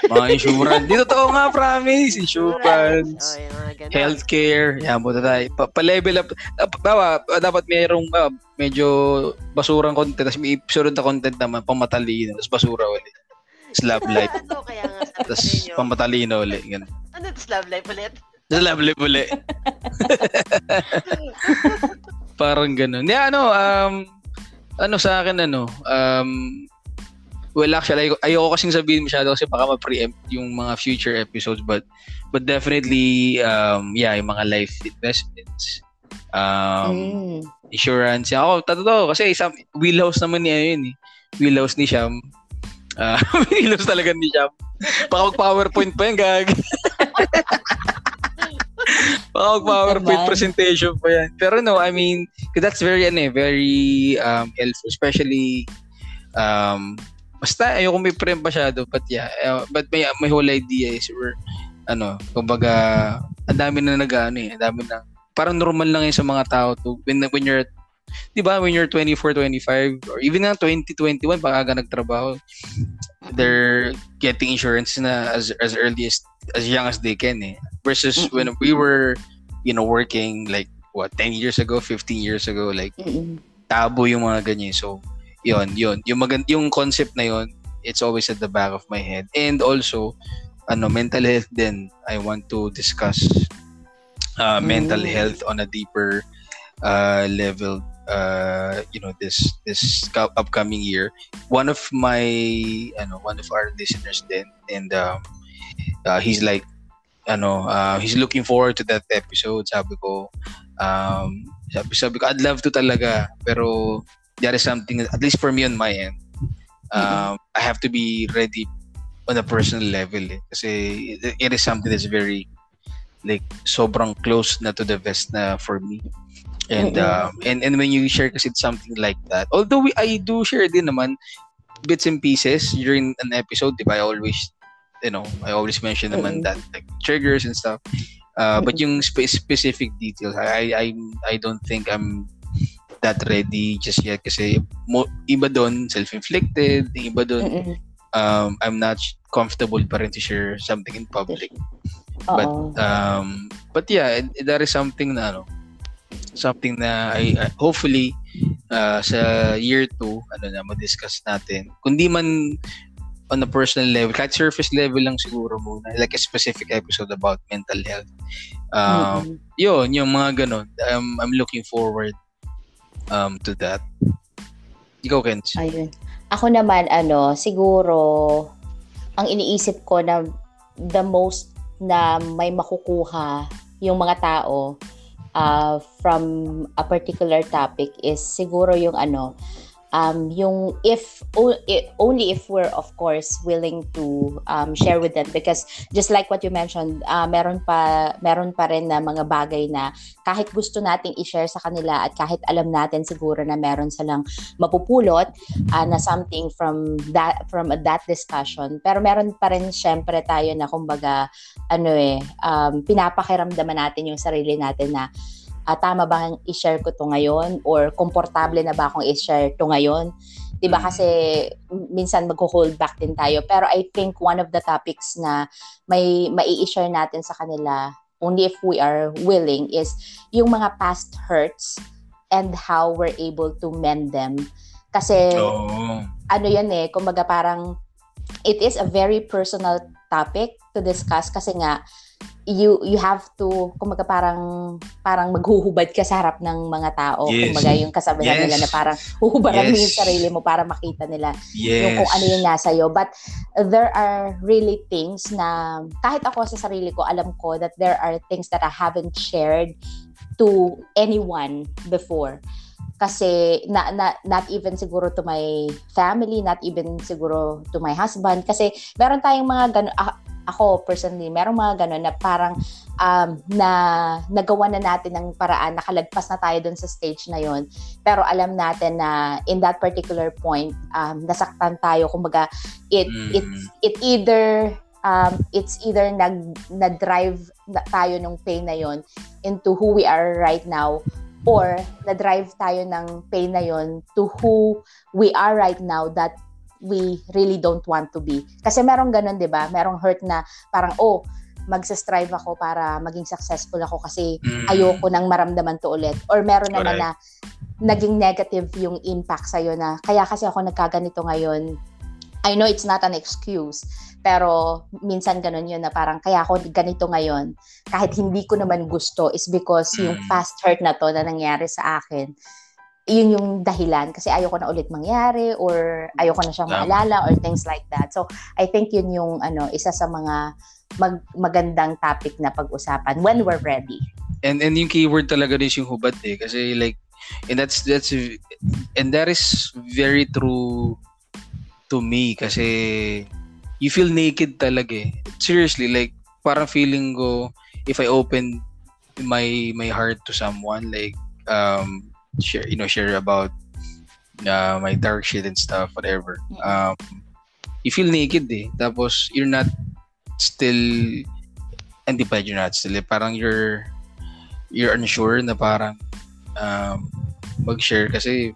Mga insurance. Dito to nga, promise. Insurance. Oh, mga Healthcare. Yan, buta tayo. Pa- pa-level up. Dapat, dapat mayroong uh, medyo basurang content. Tapos may episode na content naman, pamatalino. Tapos basura ulit. Slab life. ano kaya nga Tapos pamatalino ulit. Ganun. Ano slab life ulit? Slab life ulit. Parang ganun. Yeah, ano, um, ano sa akin, ano, um, Well, actually, ayoko, ayoko kasing sabihin masyado kasi baka ma-preempt yung mga future episodes but but definitely um yeah, yung mga life investments um mm. insurance. Ako, totoo kasi isang wheelhouse naman niya yun eh. Wheelhouse ni Sham. Uh, wheelhouse talaga ni Sham. Baka mag-PowerPoint pa yan, gag. Baka PowerPoint Naman. presentation pa yan. Pero no, I mean, that's very, ano eh, very um, helpful. Especially, um, basta ayoko may prem masyado. But yeah, uh, but my, my whole idea is we're, ano, kumbaga, ang dami na nag, ano eh, ang dami na, parang normal lang yun sa mga tao to, when, when you're, di ba, when you're 24, 25, or even na 20, 21, baka ka nagtrabaho, they're getting insurance na as as early as as young as they can eh. Versus Mm-mm. when we were, you know, working like what 10 years ago, 15 years ago, like Mm-mm. tabo yung mga ganyan. So, yon yon Yung, magand yung concept na yon it's always at the back of my head. And also, ano, mental health din, I want to discuss uh, mental Mm. health on a deeper uh, level uh, you know, this this co- upcoming year. One of my, ano, one of our listeners din, and um, uh, he's like, ano, uh, he's looking forward to that episode. Sabi ko, um, sabi, sabi ko, I'd love to talaga, pero there is something, at least for me on my end, um, I have to be ready on a personal level eh. Kasi it, it is something that's very, like, sobrang close na to the vest na for me. And, um, and, and when you share kasi something like that, although we, I do share din naman bits and pieces during an episode, di ba? I always, you know, I always mention naman that, like, triggers and stuff. Uh, but yung spe- specific details, I, I, I don't think I'm that ready just yet kasi mo, iba doon self-inflicted, iba doon um, I'm not comfortable pa rin to share something in public. But um, but yeah, that is something na ano, something na I, I- hopefully uh, sa year 2 ano na ma-discuss natin. Kundi man on a personal level, kahit surface level lang siguro muna, like a specific episode about mental health. Um, Mm-mm. yun, yung mga ganun. Um, I'm looking forward um, to that. Ikaw, Kens. Ayun. Ako naman, ano, siguro, ang iniisip ko na the most na may makukuha yung mga tao uh, from a particular topic is siguro yung ano, um, yung if, only if we're of course willing to um, share with them. Because just like what you mentioned, uh, meron pa meron pa rin na mga bagay na kahit gusto nating i-share sa kanila at kahit alam natin siguro na meron silang mapupulot uh, na something from that from that discussion. Pero meron pa rin syempre tayo na kumbaga ano eh um, pinapakiramdaman natin yung sarili natin na ah, tama ba ang i-share ko to ngayon? Or komportable na ba akong i-share to ngayon? 'di ba Mm. kasi minsan magho-hold back din tayo. Pero I think one of the topics na may mai-share natin sa kanila only if we are willing is yung mga past hurts and how we're able to mend them. Kasi Oo. ano yan eh, kumbaga parang it is a very personal topic to discuss. Kasi nga you you have to kumbaga parang parang maghuhubad ka sa harap ng mga tao Yes. kumbaga yung kasabihan Yes. nila na parang huhubaran mo Yes. yung sarili mo para makita nila Yes. yung kung ano yung nasa iyo but there are really things na kahit ako sa sarili ko alam ko that there are things that I haven't shared to anyone before kasi na, na, not even siguro to my family, not even siguro to my husband. Kasi meron tayong mga gano'n, ako personally, meron mga gano'n na parang um, na nagawa na natin ng paraan, nakalagpas na tayo dun sa stage na yon Pero alam natin na in that particular point, um, nasaktan tayo. Kumbaga, it, Mm. it, it either um, it's either nag na-drive na tayo ng pain na yon into who we are right now or na-drive tayo ng pain na yon to who we are right now that we really don't want to be. Kasi merong ganun, di ba? Merong hurt na parang, oh, magsa-strive ako para maging successful ako kasi Mm. ayoko nang maramdaman to ulit. Or meron naman na naging negative yung impact sa'yo na kaya kasi ako nagkaganito ngayon. I know it's not an excuse, pero minsan ganun yun na parang kaya ako ganito ngayon kahit hindi ko naman gusto is because yung Mm. past hurt na to na nangyari sa akin yun yung dahilan kasi ayoko na ulit mangyari or ayoko na siyang maalala or things like that. So, I think yun yung ano, isa sa mga mag- magandang topic na pag-usapan when we're ready. and and yung keyword talaga din yung hubad eh kasi like and that's that's and that is very true to me kasi you feel naked talaga eh. Seriously like parang feeling ko if I open my my heart to someone like um share you know share about uh, my dark shit and stuff whatever um you feel naked eh. Tapos you're not still hindi pa you're not still eh. parang you're you're unsure na parang um mag-share kasi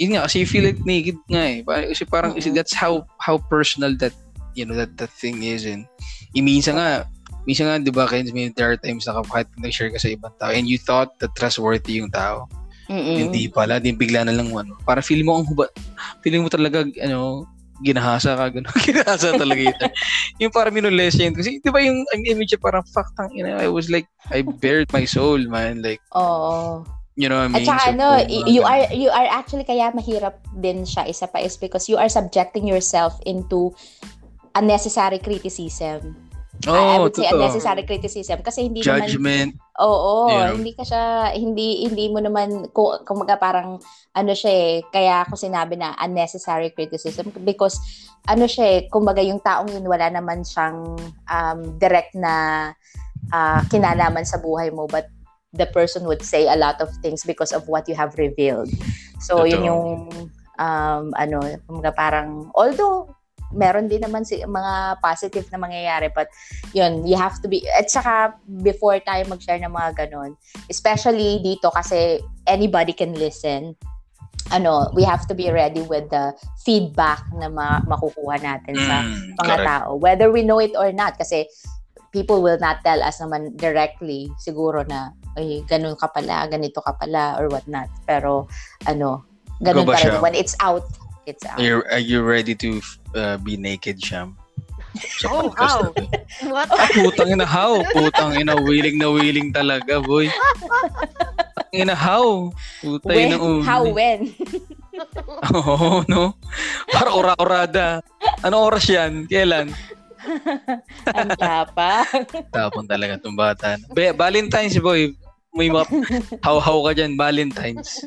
yun nga kasi you feel it naked nga eh parang, kasi parang kasi that's how how personal that you know that that thing is and iminsan nga minsan nga, di ba, Ken, may there are times na kahit nag-share ka sa ibang tao and you thought that trustworthy yung tao. Mm-mm. Hindi pala, di bigla na lang ano. Para feeling mo ang huba, feeling mo talaga, ano, ginahasa ka, gano'n. ginahasa talaga ito. yung parang minulescent. Kasi, di ba yung ang image parang, fuck, tang, you know, I was like, I bared my soul, man. Like, Oo. You know what I At mean? saka So, ano, uh, you are you are actually kaya mahirap din siya isa pa is because you are subjecting yourself into unnecessary criticism. I- I Oh, would say totoo. unnecessary criticism kasi hindi naman Judgment. Oo, You know? hindi ka siya hindi hindi mo naman kumaga parang ano siya eh, kaya ako sinabi na unnecessary criticism because ano siya eh, kumbaga yung taong yun wala naman siyang um, direct na ah, kinalaman sa buhay mo but the person would say a lot of things because of what you have revealed. So yun Totoo. yung um, ano, kumbaga parang although meron din naman si mga positive na mangyayari but yun, you have to be at saka before tayo mag-share ng mga ganon, especially dito kasi anybody can listen. Ano, we have to be ready with the feedback na ma- makukuha natin sa Mm, mga correct. tao whether we know it or not kasi people will not tell us naman directly siguro na ay ganun ka pala, ganito ka pala or what not. Pero ano, ganun pa rin siya? when it's out, it's out. Are you, are you ready to uh, be naked, Sham? Sa Oh, how? na. What? Putang ina, how? Putang ina, willing na willing talaga, boy. Putang ina, how? Puta yun ang when, uni. how, when? Oo, no? Para ora-orada. Ano oras yan? Kailan? Ang tapang. Tapon talaga itong bata. Be, Valentine's, boy. May mga how-how ka dyan, Valentine's.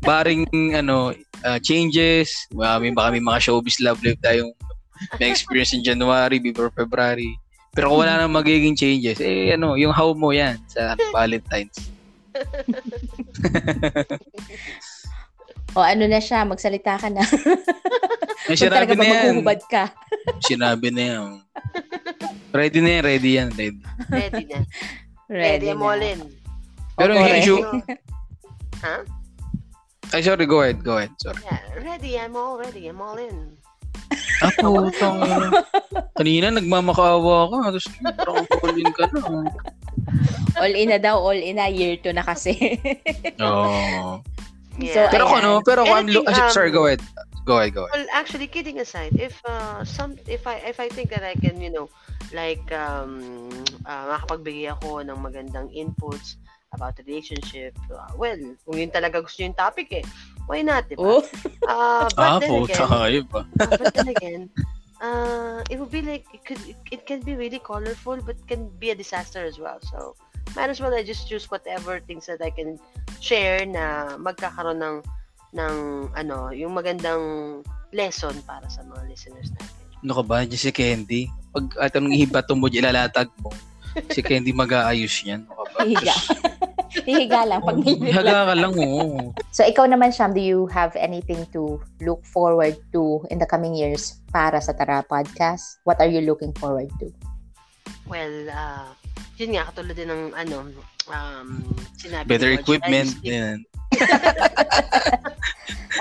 Baring, ano, uh, changes. Uh, may baka may mga showbiz love life tayong may experience in January, before February. Pero kung wala nang magiging changes, eh, ano, yung how mo yan sa Valentine's. o ano na siya, magsalita ka na. Talaga sinabi na yan. ka. Sinabi na yan. Ready na yan, ready yan, ready. Ready na. Ready, Ready na. all in. Pero yung issue, Ha? ay sorry, go ahead, go ahead. Sorry. Yeah, ready, I'm all ready, I'm all in. Ah, putang ina. Kanina nagmamakaawa ka, tapos parang pulin ka na. All in na daw, all in na. Year 2 na kasi. Oo. Yeah. So, Pero kung ano, pero kung I'm lo- Anything, ah, sorry, um, go ahead. Go ahead, go ahead. Well, actually, kidding aside, if uh, some, if I, if I think that I can, you know, like, um, uh, makapagbigay ako ng magandang inputs about relationship, uh, well, kung yun talaga gusto yung topic eh, why not, di ba? oh, Uh, but Ah, then puta again, uh, but then again, uh, it would be like, it could, it can be really colorful, but can be a disaster as well. So, might as well I just choose whatever things that I can share na magkakaroon ng ng ano, yung magandang lesson para sa mga listeners natin. Ano ka ba? Diyan si Candy. Pag at anong ihibato mo, ilalatag mo. Si Candy mag-aayos yan. Ka ba? hihiga. hihiga lang pag may Hihaga ka lang, oo. So ikaw naman, Sham, do you have anything to look forward to in the coming years para sa Tara Podcast? What are you looking forward to? Well, uh, yun nga, katulad din ng ano, um, sinabi Better George, equipment. Yan.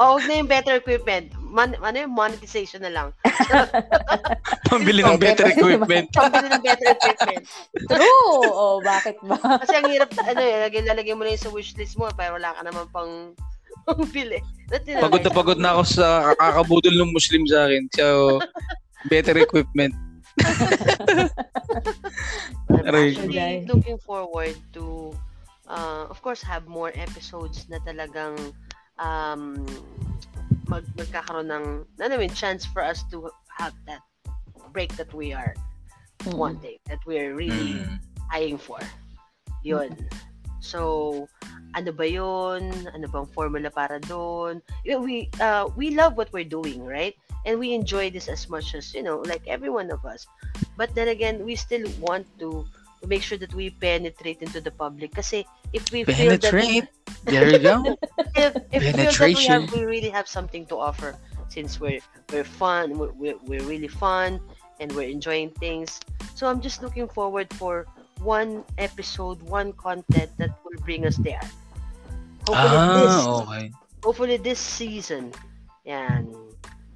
Oh, huwag na yung better equipment. Man, ano yung monetization na lang. Pambili ng better equipment. Pambili ng better equipment. True! oh, bakit ba? Kasi ang hirap, ano eh, lagay, lalagay mo na yun sa wishlist mo, pero wala ka naman pang pang bili. Pagod na pagod na ako sa kakabudol ng Muslim sa akin. So, better equipment. I'm actually looking forward to, uh, of course, have more episodes na talagang um, mag magkakaroon ng, ano yun, chance for us to have that break that we are Mm. wanting, that we're really Mm. eyeing for. Yun. So, ano ba yun? Ano bang formula para doon? We, uh, we love what we're doing, right? And we enjoy this as much as, you know, like every one of us. But then again, we still want to make sure that we penetrate into the public. Kasi if we feel that Penetrate. There you go. if, if we feel that we, Penetration. have, we really have something to offer since we're we're fun we're, we're, we're really fun and we're enjoying things so i'm just looking forward for one episode one content that will bring us there hopefully this ah, okay. hopefully this season yan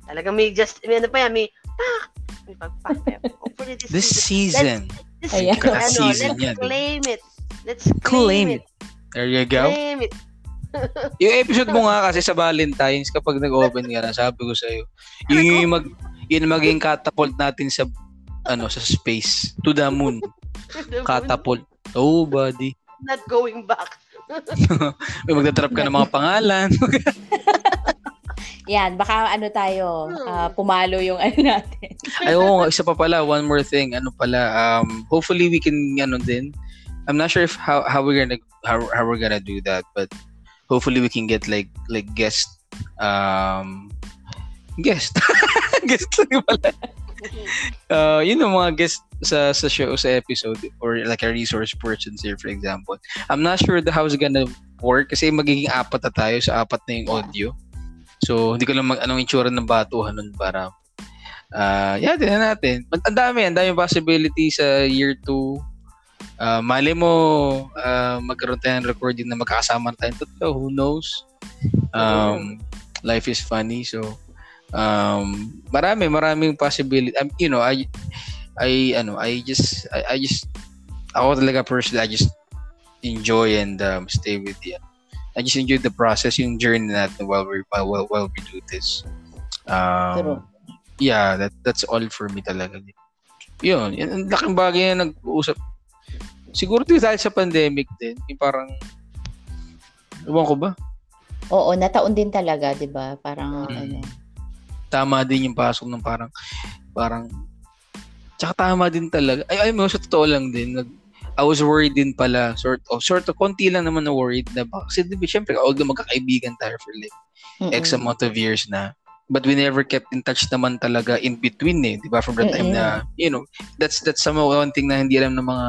talagang may just may ano pa yan may pak may pagpak pa yan. hopefully this, This season season. this Ayan. ano, Season let's yan, eh. claim it let's Claim claim, it. There you go. claim it Yung episode mo nga kasi sa Valentine's kapag nag-open ka na, sabi ko sa'yo, yun yung mag, yun maging catapult natin sa ano sa space. To the moon. Catapult. Oh buddy. Not going back. May magdatrap ka ng mga pangalan. Yan, baka ano tayo, ah, pumalo yung ano natin. ay oo nga, isa pa pala one more thing ano pala um hopefully we can ano din I'm not sure if how how we're gonna how, how we're gonna do that but hopefully we can get like like guest um guest. Guest lang pala. Uh, yun yung mga guest sa sa show sa episode or like a resource persons here for example. I'm not sure the how it's gonna work kasi magiging apat na tayo. Sa apat na yung audio. So hindi ko lang mag anong itsura ng batuhan nun para uh, yeah tingnan natin. Ang dami ang dami possibility sa year 2 uh, mali mo uh, magkaroon tayo ng recording na magkakasama tayong tatlo. Who knows? Um, life is funny so um marami maraming possibility um, you know I I ano I just I, I just ako talaga personally I just enjoy and um, stay with you I just enjoy the process yung journey natin while we while, while, while we do this um, True. yeah that that's all for me talaga yun ang laking bagay na nag-uusap siguro din dahil sa pandemic din yung parang ewan ko ba Oo, nataon din talaga, 'di ba? Parang Mm. ano. Tama din yung pasok ng parang parang tsaka tama din talaga. Ay ay mo sa totoo lang din nag I was worried din pala sort of sort of konti lang naman na worried na baka kasi di ba syempre although magkakaibigan tayo for like mm-mm. X amount of years na. But we never kept in touch naman talaga in between eh di ba from the time na you know that's that's some one thing na hindi alam ng mga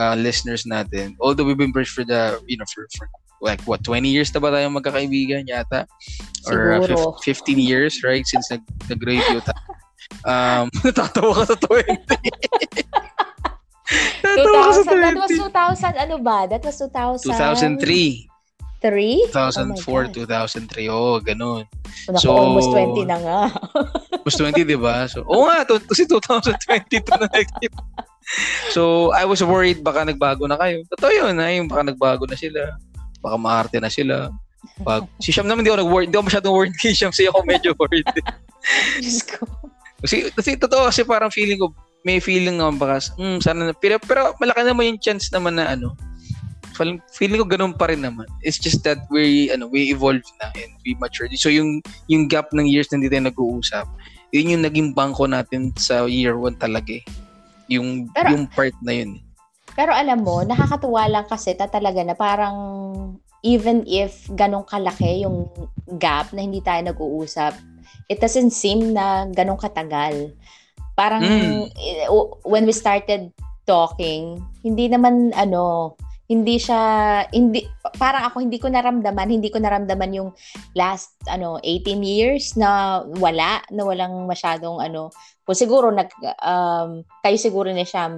uh, listeners natin. Although we've been friends for the you know for, for like what 20 years na ba tayo magkakaibigan yata or uh, Siguro. fif- 15 years right since nag nag-radio tayo um natatawa ka sa 20 natatawa ka sa 2000, that was 20 2000, ano ba? That was 2000. 2003 3? 2004 2003 oh ganun Naku, So- almost 20 na nga. Mas 20, di ba? So, oo nga, to, kasi 2022 na nag So, I was worried baka nagbago na kayo. Totoo yun, ha? Yung baka nagbago na sila. Baka maarte na sila. Pag, si Sham naman, hindi ako nag-worried. Hindi ako masyadong worried kay Sham. Kasi ako medyo worried. Diyos ko. kasi, kasi totoo, kasi parang feeling ko, may feeling naman baka, hmm, sana na, pero, pero malaki naman yung chance naman na ano, feeling, feeling ko ganun pa rin naman. It's just that we, ano, we evolved na and we matured. So, yung, yung gap ng years na hindi tayo nag-uusap, yun yung naging bangko natin sa year one talaga eh. Yung, Pero- yung part na yun. Pero alam mo, nakakatuwa lang kasi ta talaga na parang even if ganong kalaki yung gap na hindi tayo nag-uusap, it doesn't seem na ganong katagal. Parang Mm. when we started talking, hindi naman ano, hindi siya hindi parang ako hindi ko naramdaman, hindi ko naramdaman yung last ano 18 years na wala, na walang masyadong ano. Kung siguro nag um, kayo siguro ni siya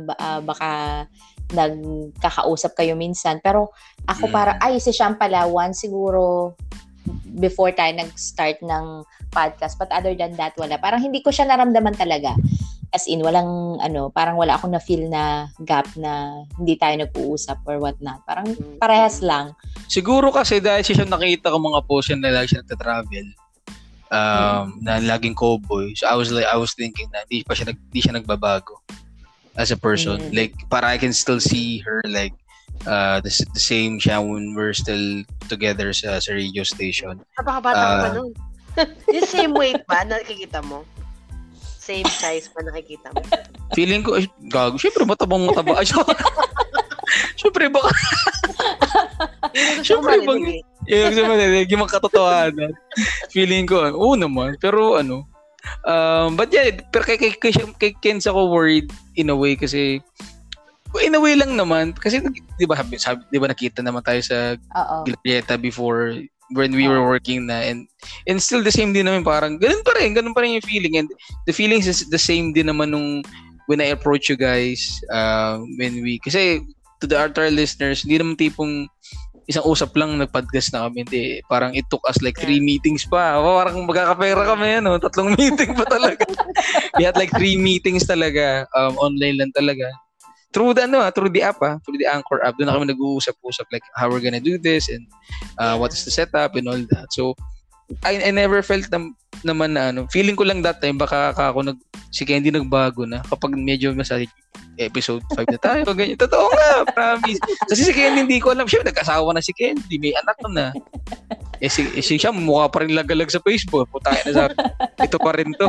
baka nagkakausap kayo minsan. Pero ako Mm. para, ay, si Sham pala, once siguro before tayo nag-start ng podcast. But other than that, wala. Parang hindi ko siya naramdaman talaga. As in, walang, ano, parang wala akong na-feel na gap na hindi tayo nag-uusap or what not. Parang parehas lang. Siguro kasi dahil siya nakita ko mga post na lagi siya nagta-travel. Um, na laging cowboy. So I was like I was thinking na hindi pa siya nag, hindi siya nagbabago as a person. Mm. Like para I can still see her like uh the, s- the same siya when we're still together sa, sa radio station. Napakabata ka pa nun. yung same weight ba nakikita mo? Same size pa nakikita mo? Feeling ko, ay, gago, syempre matabang mataba. Ay, syempre baka, marinig bang- eh. yung gusto mo yung mga katotohanan. Feeling ko, oo naman, pero ano, um, but yeah, pero kay, kay, kay, kay Kenz ako worried in a way kasi in a way lang naman kasi 'di ba sabi, sabi 'di ba nakita naman tayo sa. Glorieta before when we were working na and and still the same din naman parang ganun pa rin ganun pa rin yung feeling and the feelings is the same din naman nung when I approach you guys uh, when we kasi to the to our listeners hindi naman tipong isang usap lang nag-podcast na kami hindi parang it took us like three meetings pa. Parang magkakapera kami ano tatlong meeting pa talaga. We had like three meetings talaga um, online lang talaga. Through the ano ah, through the app ah, through the Anchor app doon na kami nag-uusap-usap like how we're gonna do this and uh, what is the setup and all that. So I, I never felt na, naman na ano feeling ko lang that time baka ako nag si Candy nagbago na kapag medyo masali episode 5 na tayo ganyan. Totoo nga promise. Kasi si Candy hindi ko alam. Siya nag-asawa na si Candy may anak na. Eh si, eh, si siya mukha pa rin lagalag sa Facebook. Puta na sabi ito pa rin to.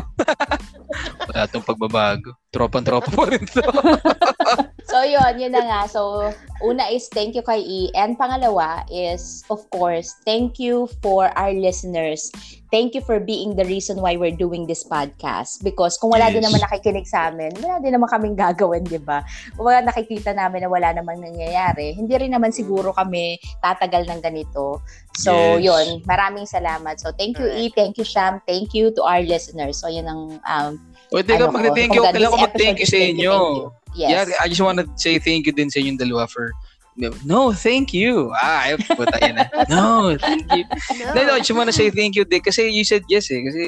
Wala tong pagbabago. Tropan-tropa pa rin to So, yun, yun na nga. So, una is thank you kay E. And pangalawa is, of course, thank you for our listeners. Thank you for being the reason why we're doing this podcast. Because kung wala Yes. din naman nakikinig sa amin, wala din naman kaming gagawin, di ba? Kung wala nakikita namin na wala namang nangyayari, hindi rin naman siguro kami tatagal ng ganito. So, Yes. yun. Maraming salamat. So, thank you, E. Thank you, Sham. Thank you to our listeners. So, yun ang um, teka ano ko. mag-thank you kailangan ko mag-thank you sa inyo thank you. Yes. Yeah, I just want to say thank you din sa inyong dalawa for No, thank you. Ah, ay, puta yan na. No, thank you. No, no, I just want to say thank you, Dick. Kasi you said yes eh. Kasi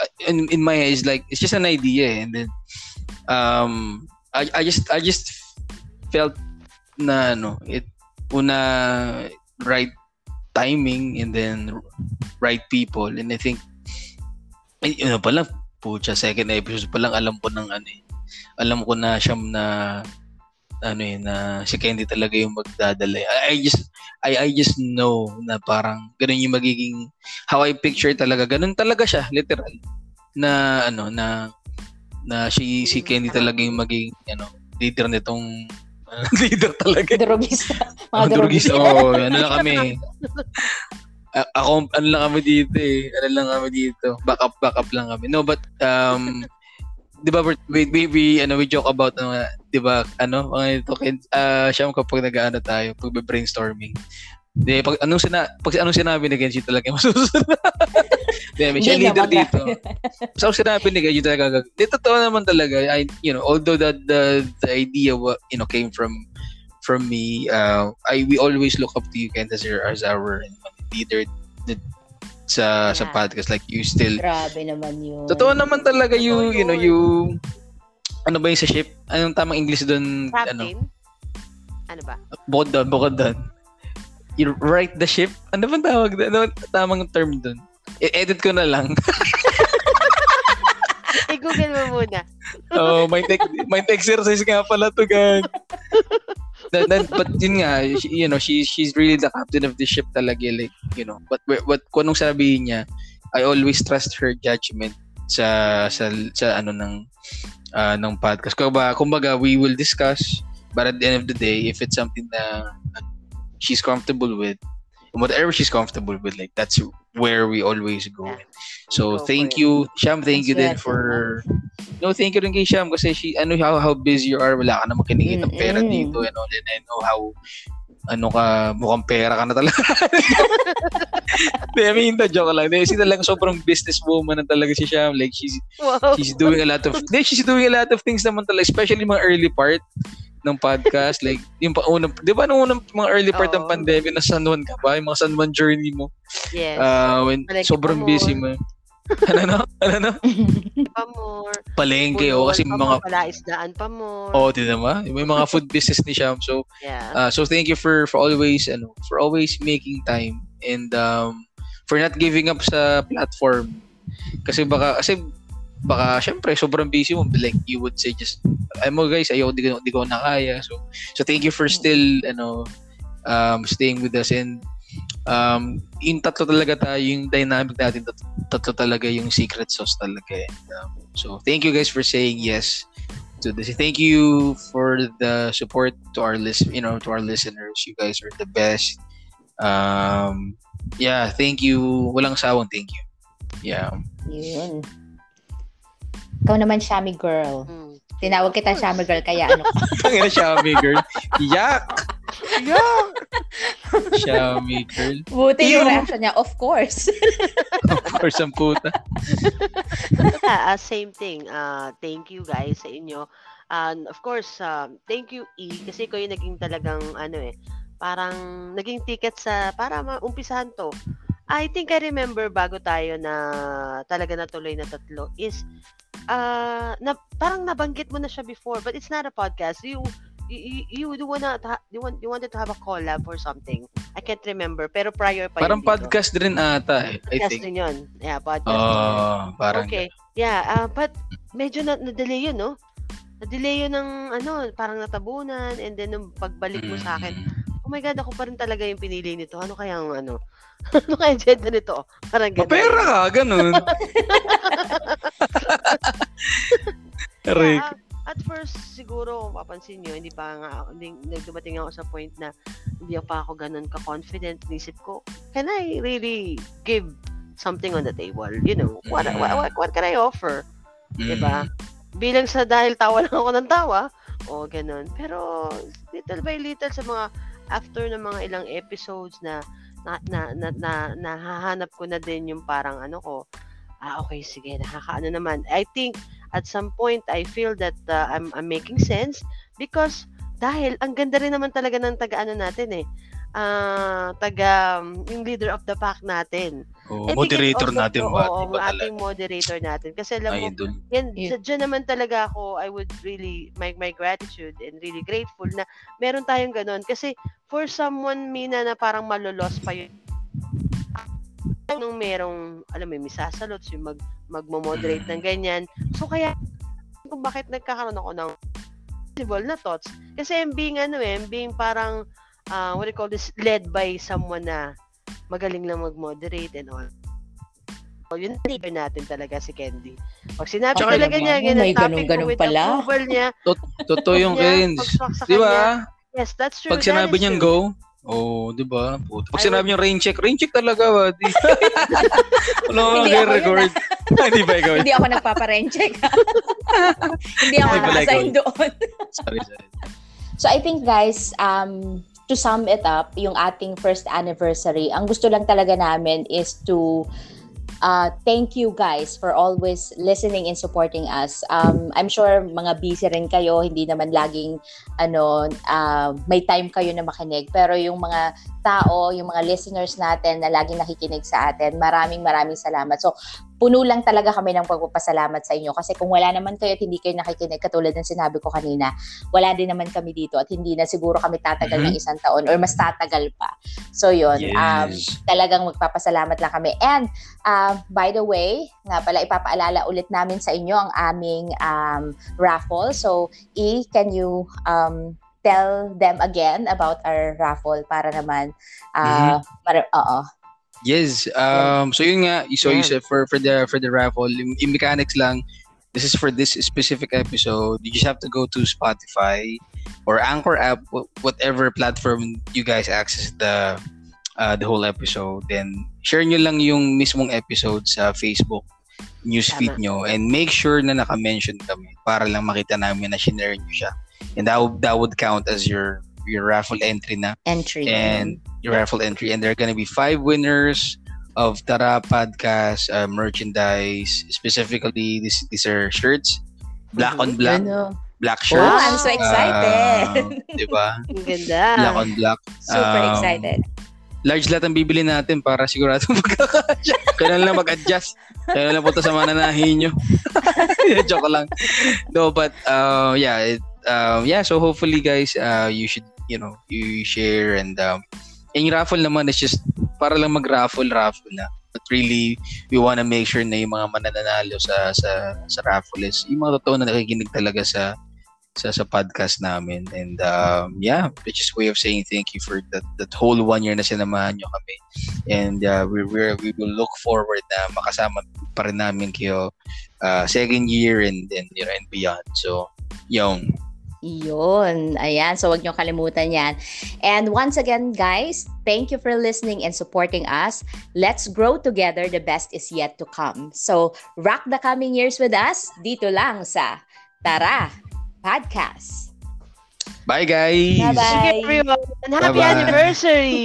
uh, in, in my head, it's like, it's just an idea eh. And then, um, I, I just, I just felt na, ano, it, una, right timing and then right people. And I think, ay, ano pa lang, pucha, second episode pa lang, alam ko ng ano eh. Alam ko na siyam na ano eh, na si Candy talaga yung magdadala. I, I just I I just know na parang ganun yung magiging how I picture talaga. Ganun talaga siya, literal. Na ano na na si si Candy talaga yung magiging ano leader nitong leader talaga. Drogista. Mga drugista. Oo, ano lang kami. A- ako, ano lang kami dito eh. Ano lang kami dito. Back up, back up lang kami. No, but, um, di ba, we, we, we, ano, we joke about, uh, di ba, ano, mga ito, uh, siya kapag nag-ano tayo, pag brainstorming. Di, pag anong sina pag anong sinabi ni Genji talaga masusunod. Di, may siya leader dito. So sinabi ni Genji talaga, di totoo naman talaga. I, you know, although that the, the idea you know came from from me, uh, I we always look up to you Kent as our, as our leader the- sa sa Yeah. podcast like you still Grabe naman yun. Totoo naman talaga you you know you ano ba yung sa ship? Anong tamang English doon? Ano? Captain? Ano ba? Bukod doon, bukod doon. You right the ship? Ano bang tawag doon? Ano tamang term doon? I-edit ko na lang. I-google mo muna. oh, mind, ex- mind exercise nga pala to, gan. Then, then, but yun nga, she- you know, she, she's really the captain of the ship talaga. Like, you know, but, but kung anong sabihin niya, I always trust her judgment sa, sa, sa ano ng, uh, ng podcast. Kumbaga, kumbaga, we will discuss, but at the end of the day, if it's something na she's comfortable with, whatever she's comfortable with, like, that's where we always go. So, Go thank it. you, Sham, thank you din for No, thank you rin kay Sham kasi she, ano, how, how busy you are, wala ka namang kinikita ng pera dito and all, and I know how, ano ka, mukhang pera ka na talaga. I mean, the joke lang. Kasi talagang sobrang businesswoman na talaga si Sham. Like, she's, Wow. she's doing a lot of, she's doing a lot of things naman talaga, especially mga early part ng podcast. Like, yung pa unang, di ba nung unang mga early part ng Oo. pandemic, na San Juan ka ba? Yung mga San Juan journey mo. Yes. Uh, when Palengke sobrang pa mo. busy mo. ano no? Ano no? pa more. Palengke, o kasi pa mga Palaisdaan pa more. Oh, di naman. May mga food business ni Sham. So, Yeah. uh, so thank you for for always ano, for always making time and um for not giving up sa platform. Kasi baka kasi baka syempre sobrang busy mo like you would say just ay mo guys ayo di ko di ko na kaya. So so thank you for still ano um staying with us and um yung tatlo talaga tayo yung dynamic natin tat- tatlo talaga yung secret sauce talaga and, um, so thank you guys for saying yes to this. Thank you for the support to our list, you know, to our listeners. You guys are the best. Um, yeah, thank you. Walang sawang thank you. Yeah. Yun. Ikaw naman, Shami girl. Mm. Tinawag kita Shami Girl, kaya ano ka? Tangina Xiaomi girl. Yak! Yak! Xiaomi girl. Buti yung reaction niya, of course. Of course, ang puta. Ah, same thing. Uh, thank you guys sa inyo. And of course, um, thank you E kasi ko yung naging talagang ano eh, parang naging ticket sa para maumpisahan to. I think I remember bago tayo na talaga natuloy na tatlo is uh, na parang nabanggit mo na siya before but it's not a podcast. You you, you, you wanna you want you wanted to have a collab or something. I can't remember pero prior pa Parang yun dito. podcast din ata eh, I Podcast think. din yun. Yeah, podcast. Oh, parang Okay. Yeah, ah, but medyo na na-delay yun, no? Na-delay yun ng ano, parang natabunan and then nung pagbalik mo sa akin, Mm. Oh my god, ako pa rin talaga yung pinili nito. Ano kaya ang ano? ano kaya yung gender nito? Parang ganun. Mapera ka, ganun. Rick. Yeah, at first, siguro, kung papansin nyo, hindi pa nga, hindi, nagdumating ako sa point na hindi pa ako ganun ka-confident. Nisip ko, can I really give something on the table? You know, what, what, what, what can I offer? Diba? Mm. bilang sa dahil tawa lang ako ng tawa, o ganun. Pero little by little sa mga after ng mga ilang episodes na na na na, na nahahanap ko na din yung parang ano ko, ah okay sige, nakakaano naman. I think at some point I feel that uh, I'm I'm making sense because dahil ang ganda rin naman talaga ng taga-ano natin eh. Ah, taga um, yung leader of the pack natin. Oh, it moderator also- natin oo, ba? oo, Diba ang talaga? ating moderator natin. Kasi alam mo, Idol. yan, Yeah. sa dyan naman talaga ako, I would really, my, my gratitude and really grateful na meron tayong ganun. Kasi for someone, Mina, na parang malolos pa yun, nung merong, alam mo, may sasalots, yung mag, magmo-moderate ng ganyan. So, kaya, kung bakit nagkakaroon ako ng possible na thoughts. Kasi I'm being, ano eh, I'm being parang, uh, what do you call this, led by someone na magaling lang mag-moderate and all. So, yun leader natin talaga si Candy. Pag sinabi Tsaka talaga niya, ganun, topic with pala. approval niya, Totoo yung sa Di ba? Yes, that's true. Pag sinabi niyang go, oh, di ba? Pag sinabi niyang rain check, rain check talaga ba? Di. Wala ako yun, record. Hindi ba ikaw? Hindi ako nagpaparencheck. Hindi ako Hindi pala naka-assign doon. Sorry, sorry. So I think guys, um, to sum it up, yung ating first anniversary, ang gusto lang talaga namin is to uh, thank you guys for always listening and supporting us. Um, I'm sure mga busy rin kayo, hindi naman laging ano, uh, may time kayo na makinig. Pero yung mga tao, yung mga listeners natin na laging nakikinig sa atin, maraming maraming salamat. So, puno lang talaga kami ng pagpapasalamat sa inyo kasi kung wala naman kayo at hindi kayo nakikinig katulad ng sinabi ko kanina, wala din naman kami dito at hindi na siguro kami tatagal ng Mhm. isang taon or mas tatagal pa. So yun, um, Yes. talagang magpapasalamat lang kami. And um, by the way, nga pala ipapaalala ulit namin sa inyo ang aming um, raffle. So E, can you um, tell them again about our raffle para naman uh, mara- oo. Yes. Um so yun nga, so you Yan. said for for the for the raffle, yung, yung mechanics lang this is for this specific episode. You just have to go to Spotify or Anchor app, wh- whatever platform you guys access the uh, the whole episode. Then share nyo lang yung mismong episode sa Facebook newsfeed nyo and make sure na naka-mention kami para lang makita namin na shinare nyo siya. And that would, that would count as your your raffle entry na Entry. and your raffle entry. And there are to be five winners of Tara Podcast uh, merchandise. Specifically, this, these are shirts. Black on black. Ano? Black shirts. Wow, I'm so excited. Uh, diba? Ganda. Black on black. Super Um, excited. Large lahat ang bibili natin para sigurado magkakasya. Kailan lang mag-adjust. Kailan lang punta sa mananahin nyo. Joke lang. No, but uh, yeah, it, um, yeah, so hopefully guys, uh, you should, you know, you share and um, yung raffle naman is just para lang mag-raffle, raffle na. But really, we wanna make sure na yung mga mananalo sa sa sa raffle is yung mga totoo na nakikinig talaga sa sa sa podcast namin. And um, yeah, just a way of saying thank you for that that whole one year na sinamahan nyo kami. And uh, we we we will look forward na makasama pa rin namin kayo uh, second year and and you know and beyond. So, yung Yun. Ayan. So, wag niyo kalimutan yan. And once again, guys, thank you for listening and supporting us. Let's grow together. The best is yet to come. So, rock the coming years with us dito lang sa Tara Podcast. Bye guys. Bye-bye. Everyone. Happy Bye-bye. anniversary!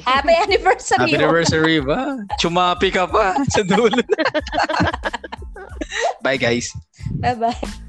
Happy anniversary. Happy anniversary ba? Chumapi ka pa sa dulo. Bye guys. Bye-bye.